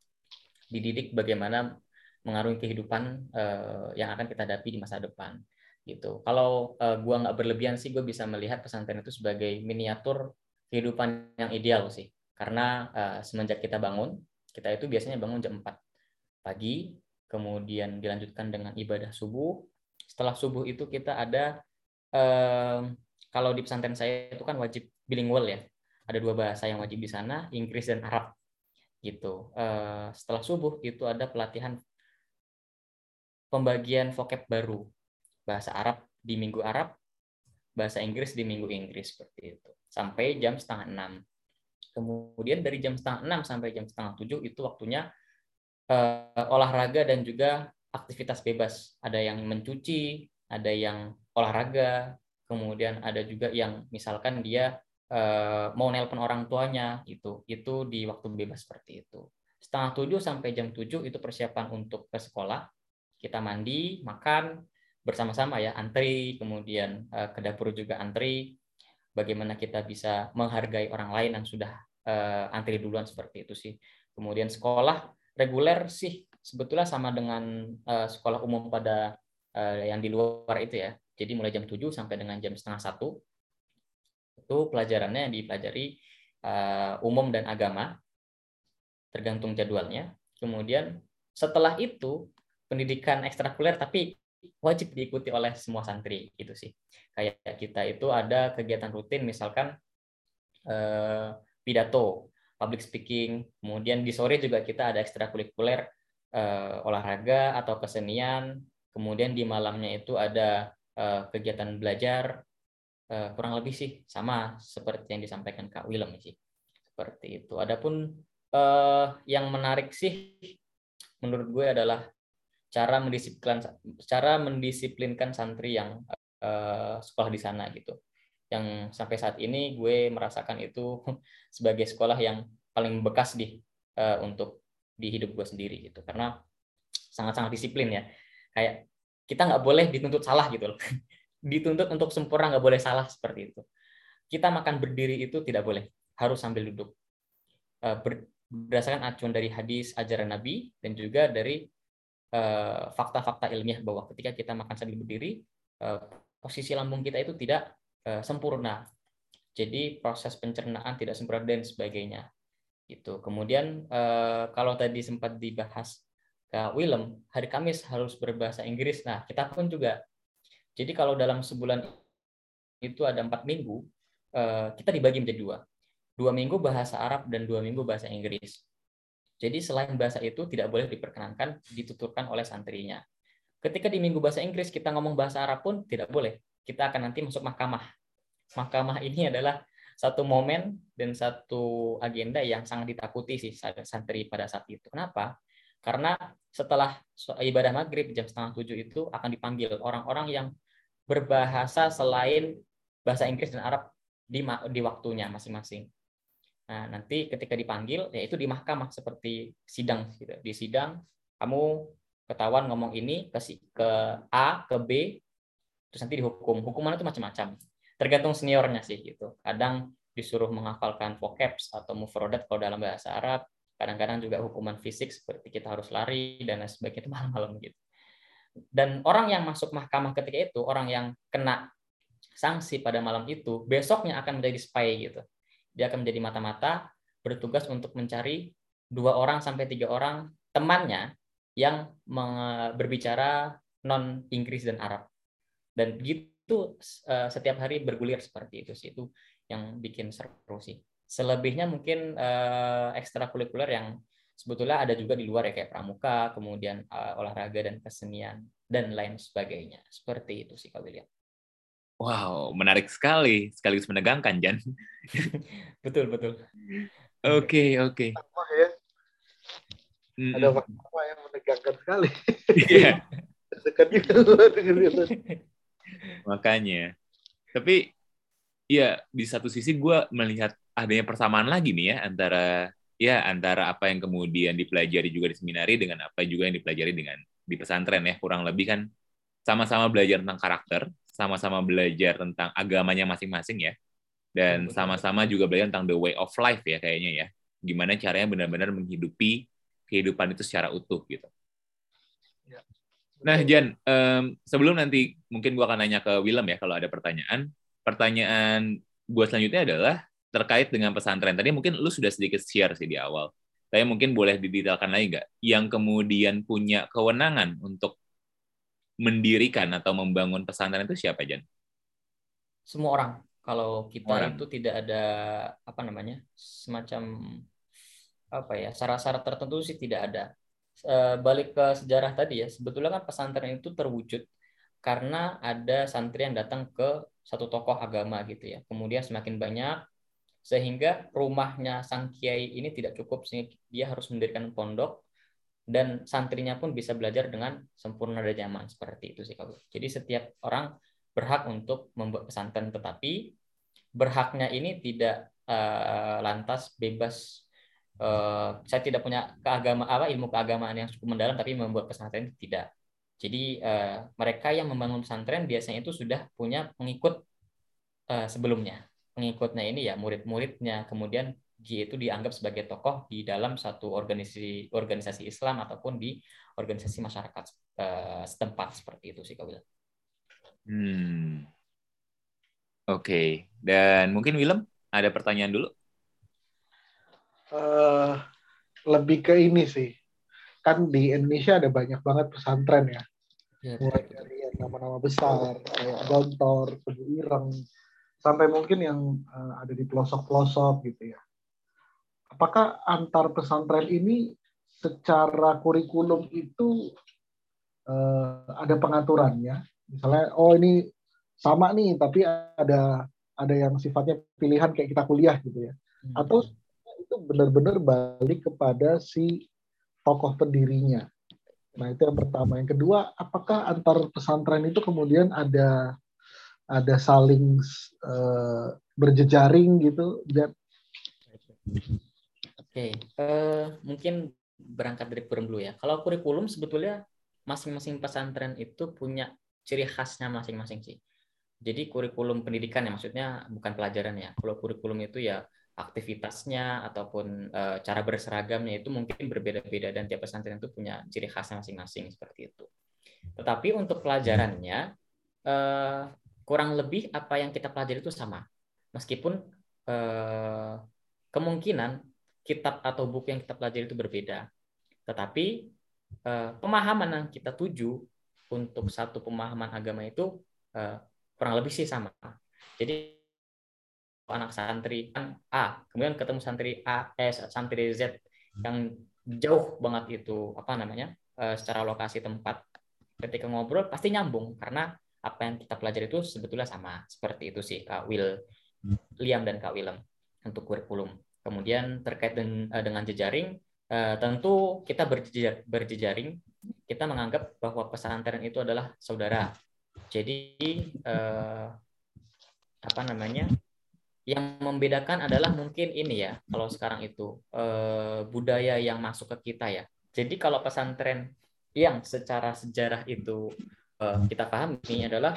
dididik bagaimana mengarungi kehidupan uh, yang akan kita hadapi di masa depan gitu. Kalau uh, gua nggak berlebihan sih, gue bisa melihat pesantren itu sebagai miniatur kehidupan yang ideal sih. Karena uh, semenjak kita bangun, kita itu biasanya bangun jam 4 pagi, kemudian dilanjutkan dengan ibadah subuh. Setelah subuh itu kita ada uh, kalau di pesantren saya itu kan wajib bilingual ya. Ada dua bahasa yang wajib di sana, Inggris dan Arab. Gitu. Uh, setelah subuh itu ada pelatihan pembagian vocab baru bahasa Arab di Minggu Arab, bahasa Inggris di minggu Inggris seperti itu sampai jam setengah enam. Kemudian dari jam setengah enam sampai jam setengah tujuh itu waktunya uh, olahraga dan juga aktivitas bebas. Ada yang mencuci, ada yang olahraga, kemudian ada juga yang misalkan dia uh, mau nelpon orang tuanya itu itu di waktu bebas seperti itu. Setengah tujuh sampai jam tujuh itu persiapan untuk ke sekolah. Kita mandi, makan bersama-sama ya, antri, kemudian uh, ke dapur juga antri. Bagaimana kita bisa menghargai orang lain yang sudah uh, antri duluan seperti itu sih. Kemudian sekolah reguler sih sebetulnya sama dengan uh, sekolah umum pada uh, yang di luar itu ya. Jadi mulai jam 7 sampai dengan jam setengah satu itu pelajarannya yang dipelajari uh, umum dan agama tergantung jadwalnya. Kemudian setelah itu pendidikan ekstrakurikuler tapi wajib diikuti oleh semua santri gitu sih. Kayak kita itu ada kegiatan rutin misalkan eh, pidato public speaking. Kemudian di sore juga kita ada ekstrakurikuler uh, olahraga atau kesenian. Kemudian di malamnya itu ada uh, kegiatan belajar. Uh, kurang lebih sih sama seperti yang disampaikan Kak Willem sih. Seperti itu. Adapun uh, yang menarik sih menurut gue adalah cara mendisiplinkan cara mendisiplinkan santri yang uh, sekolah di sana gitu. Yang sampai saat ini gue merasakan itu sebagai sekolah yang paling bekas di uh, untuk di hidup gue sendiri gitu. Karena sangat-sangat disiplin ya. Kayak kita nggak boleh dituntut salah gitu loh. Dituntut untuk sempurna nggak boleh salah seperti itu. Kita makan berdiri itu tidak boleh. Harus sambil duduk. Uh, ber, berdasarkan acuan dari hadis ajaran Nabi dan juga dari fakta-fakta uh, ilmiah bahwa ketika kita makan sambil berdiri uh, posisi lambung kita itu tidak Eh, sempurna. Jadi proses pencernaan tidak sempurna dan sebagainya. Itu. Kemudian kalau tadi sempat dibahas Kak Willem, hari Kamis harus berbahasa Inggris. Nah, kita pun juga. Jadi kalau dalam sebulan itu ada empat minggu, kita dibagi menjadi dua. Dua minggu bahasa Arab dan dua minggu bahasa Inggris. Jadi selain bahasa itu tidak boleh diperkenankan dituturkan oleh santrinya. Ketika di minggu bahasa Inggris kita ngomong bahasa Arab pun tidak boleh kita akan nanti masuk mahkamah. Mahkamah ini adalah satu momen dan satu agenda yang sangat ditakuti sih santri pada saat itu. Kenapa? Karena setelah ibadah maghrib jam setengah tujuh itu akan dipanggil orang-orang yang berbahasa selain bahasa Inggris dan Arab di, di waktunya masing-masing. Nah, nanti ketika dipanggil, yaitu di mahkamah seperti sidang. Gitu. Di sidang, kamu ketahuan ngomong ini ke, ke A, ke B, terus nanti dihukum hukuman itu macam-macam tergantung seniornya sih gitu kadang disuruh menghafalkan vocabs atau mufrodat kalau dalam bahasa Arab kadang-kadang juga hukuman fisik seperti kita harus lari dan lain sebagainya itu malam-malam gitu dan orang yang masuk mahkamah ketika itu orang yang kena sanksi pada malam itu besoknya akan menjadi spy gitu dia akan menjadi mata-mata bertugas untuk mencari dua orang sampai tiga orang temannya yang berbicara non Inggris dan Arab. Dan gitu uh, setiap hari bergulir seperti itu sih. Itu yang bikin seru sih. Selebihnya mungkin uh, ekstrakurikuler yang sebetulnya ada juga di luar ya kayak pramuka kemudian uh, olahraga dan kesenian dan lain sebagainya. Seperti itu sih kalau lihat Wow, menarik sekali, sekaligus menegangkan, Jan. betul, betul. Oke, oke. Ya. Ada apa yang menegangkan sekali. Iya. Dekat juga dengan Makanya. Tapi ya di satu sisi gue melihat adanya persamaan lagi nih ya antara ya antara apa yang kemudian dipelajari juga di seminari dengan apa juga yang dipelajari dengan di pesantren ya kurang lebih kan sama-sama belajar tentang karakter, sama-sama belajar tentang agamanya masing-masing ya, dan sama-sama juga belajar tentang the way of life ya kayaknya ya, gimana caranya benar-benar menghidupi kehidupan itu secara utuh gitu. Nah, Jan, um, sebelum nanti mungkin gue akan nanya ke Willem ya kalau ada pertanyaan. Pertanyaan gue selanjutnya adalah terkait dengan pesantren. Tadi mungkin lu sudah sedikit share sih di awal. Tapi mungkin boleh didetailkan lagi nggak? Yang kemudian punya kewenangan untuk mendirikan atau membangun pesantren itu siapa, Jan? Semua orang. Kalau kita orang. itu tidak ada apa namanya semacam apa ya syarat-syarat tertentu sih tidak ada Eh, balik ke sejarah tadi ya, sebetulnya kan pesantren itu terwujud karena ada santri yang datang ke satu tokoh agama gitu ya. Kemudian semakin banyak sehingga rumahnya sang kiai ini tidak cukup sehingga dia harus mendirikan pondok dan santrinya pun bisa belajar dengan sempurna dan nyaman seperti itu sih kalau. Jadi setiap orang berhak untuk membuat pesantren tetapi berhaknya ini tidak uh, lantas bebas uh, saya tidak punya keagama apa ilmu keagamaan yang cukup mendalam tapi membuat pesantren tidak jadi uh, mereka yang membangun pesantren biasanya itu sudah punya pengikut uh, sebelumnya. Pengikutnya ini ya murid-muridnya. Kemudian dia itu dianggap sebagai tokoh di dalam satu organisasi organisasi Islam ataupun di organisasi masyarakat uh, setempat seperti itu sih bilang. Hmm. Oke, okay. dan mungkin Willem ada pertanyaan dulu? Uh, lebih ke ini sih, kan di Indonesia ada banyak banget pesantren ya ya, mulai dari yang nama-nama besar kayak Gontor, Ireng, sampai mungkin yang uh, ada di pelosok-pelosok gitu ya. Apakah antar pesantren ini secara kurikulum itu uh, ada pengaturannya? Misalnya, oh ini sama nih, tapi ada ada yang sifatnya pilihan kayak kita kuliah gitu ya. Hmm. Atau itu benar-benar balik kepada si tokoh pendirinya. Nah, itu yang pertama. Yang kedua, apakah antar pesantren itu kemudian ada ada saling uh, berjejaring gitu? Oke, okay. uh, eh, mungkin berangkat dari kurikulum dulu ya. Kalau kurikulum sebetulnya masing-masing pesantren itu punya ciri khasnya masing-masing sih. Jadi kurikulum pendidikan ya maksudnya bukan pelajaran ya. Kalau kurikulum itu ya aktivitasnya ataupun uh, cara berseragamnya itu mungkin berbeda-beda dan tiap pesantren itu punya ciri khasnya masing-masing seperti itu. Tetapi untuk pelajarannya uh, kurang lebih apa yang kita pelajari itu sama, meskipun uh, kemungkinan kitab atau buku yang kita pelajari itu berbeda. Tetapi uh, pemahaman yang kita tuju untuk satu pemahaman agama itu uh, kurang lebih sih sama. Jadi anak santri kan A, kemudian ketemu santri A, eh, santri Z yang jauh banget itu apa namanya uh, secara lokasi tempat ketika ngobrol pasti nyambung karena apa yang kita pelajari itu sebetulnya sama seperti itu sih Kak Will Liam dan Kak Willem untuk kurikulum. Kemudian terkait dengan, uh, dengan jejaring uh, tentu kita berjejar, berjejaring kita menganggap bahwa pesantren itu adalah saudara. Jadi uh, apa namanya yang membedakan adalah mungkin ini ya kalau sekarang itu eh, budaya yang masuk ke kita ya jadi kalau pesantren yang secara sejarah itu eh, kita pahami adalah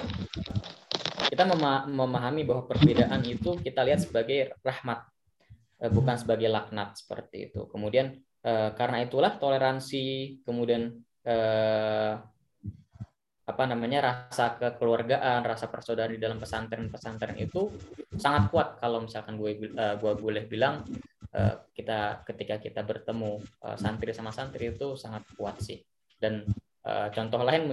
kita memahami bahwa perbedaan itu kita lihat sebagai rahmat eh, bukan sebagai laknat seperti itu kemudian eh, karena itulah toleransi kemudian eh, apa namanya rasa kekeluargaan, rasa persaudaraan di dalam pesantren-pesantren itu sangat kuat kalau misalkan gue gue boleh bilang kita ketika kita bertemu santri sama santri itu sangat kuat sih. Dan contoh lain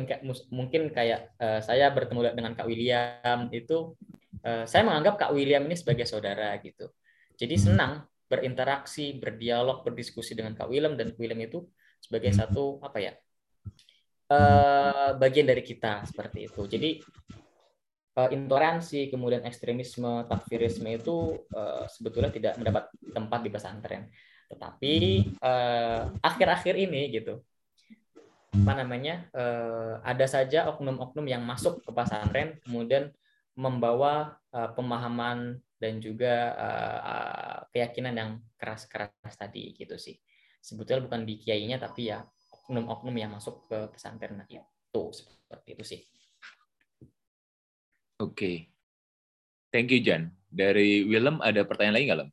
mungkin kayak saya bertemu dengan Kak William itu saya menganggap Kak William ini sebagai saudara gitu. Jadi senang berinteraksi, berdialog, berdiskusi dengan Kak William dan William itu sebagai satu apa ya uh, bagian dari kita seperti itu. Jadi uh, intoleransi, kemudian ekstremisme, takfirisme itu uh, sebetulnya tidak mendapat tempat di pesantren. Tetapi akhir-akhir uh, ini gitu, apa namanya, uh, ada saja oknum-oknum yang masuk ke pesantren, kemudian membawa uh, pemahaman dan juga uh, keyakinan yang keras-keras tadi gitu sih. Sebetulnya bukan di kiainya tapi ya oknum-oknum yang masuk ke pesantren itu seperti itu sih. Oke. Okay. Thank you, Jan. Dari Willem ada pertanyaan lagi nggak, Lem?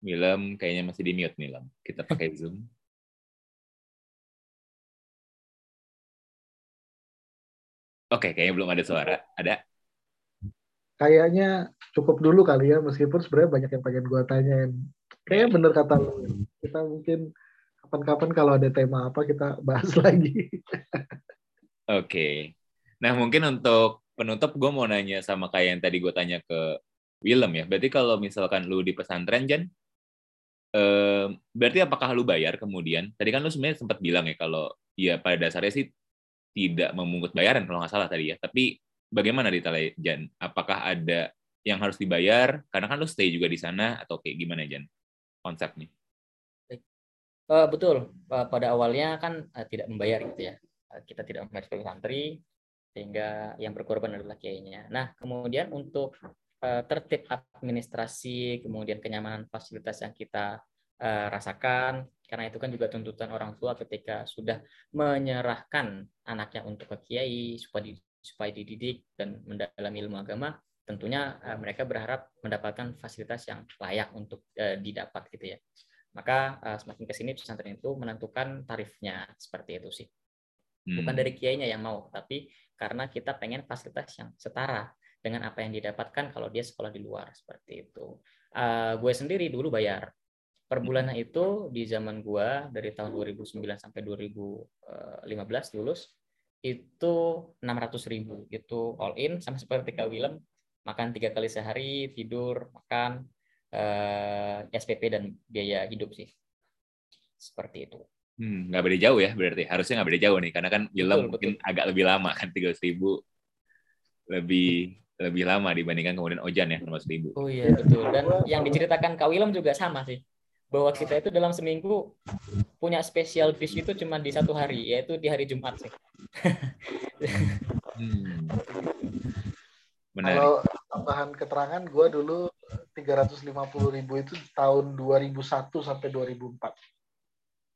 Willem kayaknya masih di mute nih, Lem. Kita pakai Zoom. Oke, okay, kayaknya belum ada suara. Ada? kayaknya cukup dulu kali ya meskipun sebenarnya banyak yang pengen gue tanyain kayaknya bener kata lu kita mungkin kapan-kapan kalau ada tema apa kita bahas lagi oke okay. nah mungkin untuk penutup gue mau nanya sama kayak yang tadi gue tanya ke Willem ya berarti kalau misalkan lu di pesantren Jan eh, berarti apakah lu bayar kemudian? Tadi kan lu sebenarnya sempat bilang ya kalau ya pada dasarnya sih tidak memungut bayaran kalau nggak salah tadi ya. Tapi bagaimana di Jan? Apakah ada yang harus dibayar? Karena kan lu stay juga di sana atau kayak gimana Jan? Konsepnya? Uh, betul. Uh, pada awalnya kan uh, tidak membayar gitu ya. Uh, kita tidak membayar sebagai santri, sehingga yang berkorban adalah kiainya. Nah, kemudian untuk uh, tertib administrasi, kemudian kenyamanan fasilitas yang kita uh, rasakan, karena itu kan juga tuntutan orang tua ketika sudah menyerahkan anaknya untuk ke kiai supaya di, supaya dididik dan mendalami ilmu agama, tentunya uh, mereka berharap mendapatkan fasilitas yang layak untuk uh, didapat gitu ya maka uh, semakin ke sini pesantren itu menentukan tarifnya seperti itu sih. Bukan hmm. dari kiainya yang mau, tapi karena kita pengen fasilitas yang setara dengan apa yang didapatkan kalau dia sekolah di luar seperti itu. Uh, gue sendiri dulu bayar per bulannya itu di zaman gue dari tahun 2009 sampai 2015 lulus itu 600 ribu itu all in sama seperti Kak Willem makan tiga kali sehari tidur makan eh, SPP dan biaya hidup sih. Seperti itu. Hmm, nggak beda jauh ya berarti. Harusnya nggak beda jauh nih, karena kan film mungkin betul. agak lebih lama kan tiga ribu lebih lebih lama dibandingkan kemudian Ojan ya nomor seribu. Oh iya betul. Dan yang diceritakan Kak Willem juga sama sih. Bahwa kita itu dalam seminggu punya spesial dish itu cuma di satu hari, yaitu di hari Jumat sih. hmm. Kalau tambahan keterangan, gue dulu 350 ribu itu tahun 2001 sampai 2004.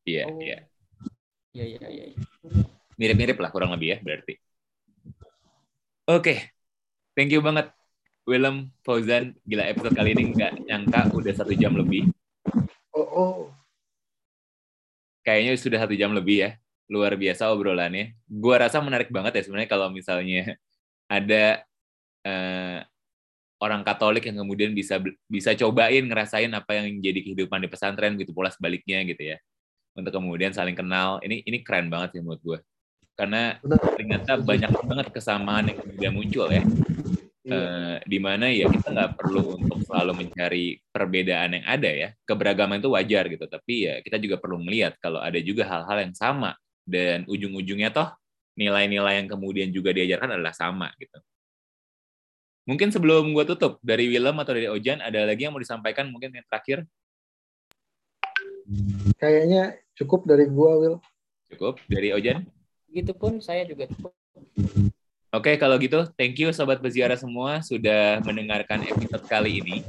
Iya, oh. iya. Iya, iya, iya. Mirip-mirip lah kurang lebih ya berarti. Oke, okay. thank you banget Willem Fauzan. Gila episode kali ini nggak nyangka udah satu jam lebih. Oh. Kayaknya sudah satu jam lebih ya. Luar biasa obrolannya. Gua rasa menarik banget ya sebenarnya kalau misalnya ada uh, orang Katolik yang kemudian bisa bisa cobain ngerasain apa yang jadi kehidupan di pesantren gitu pula sebaliknya gitu ya untuk kemudian saling kenal ini ini keren banget sih menurut gue karena ternyata banyak banget kesamaan yang kemudian muncul ya iya. eh, di mana ya kita nggak perlu untuk selalu mencari perbedaan yang ada ya keberagaman itu wajar gitu tapi ya kita juga perlu melihat kalau ada juga hal-hal yang sama dan ujung-ujungnya toh nilai-nilai yang kemudian juga diajarkan adalah sama gitu Mungkin sebelum gue tutup, dari Willem atau dari Ojan, ada lagi yang mau disampaikan mungkin yang terakhir? Kayaknya cukup dari gue, Will. Cukup. Dari Ojan? Gitu pun saya juga cukup. Oke, kalau gitu, thank you Sobat Peziarah semua sudah mendengarkan episode kali ini.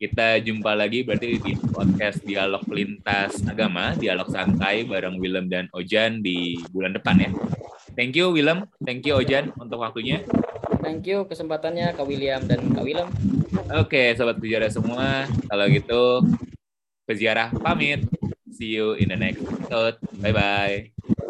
Kita jumpa lagi berarti di podcast Dialog Lintas Agama, Dialog Santai bareng Willem dan Ojan di bulan depan ya. Thank you Willem, thank you Ojan untuk waktunya. Thank you kesempatannya Kak William dan Kak Willem. Oke, sobat peziarah semua. Kalau gitu peziarah pamit. See you in the next episode. Bye bye.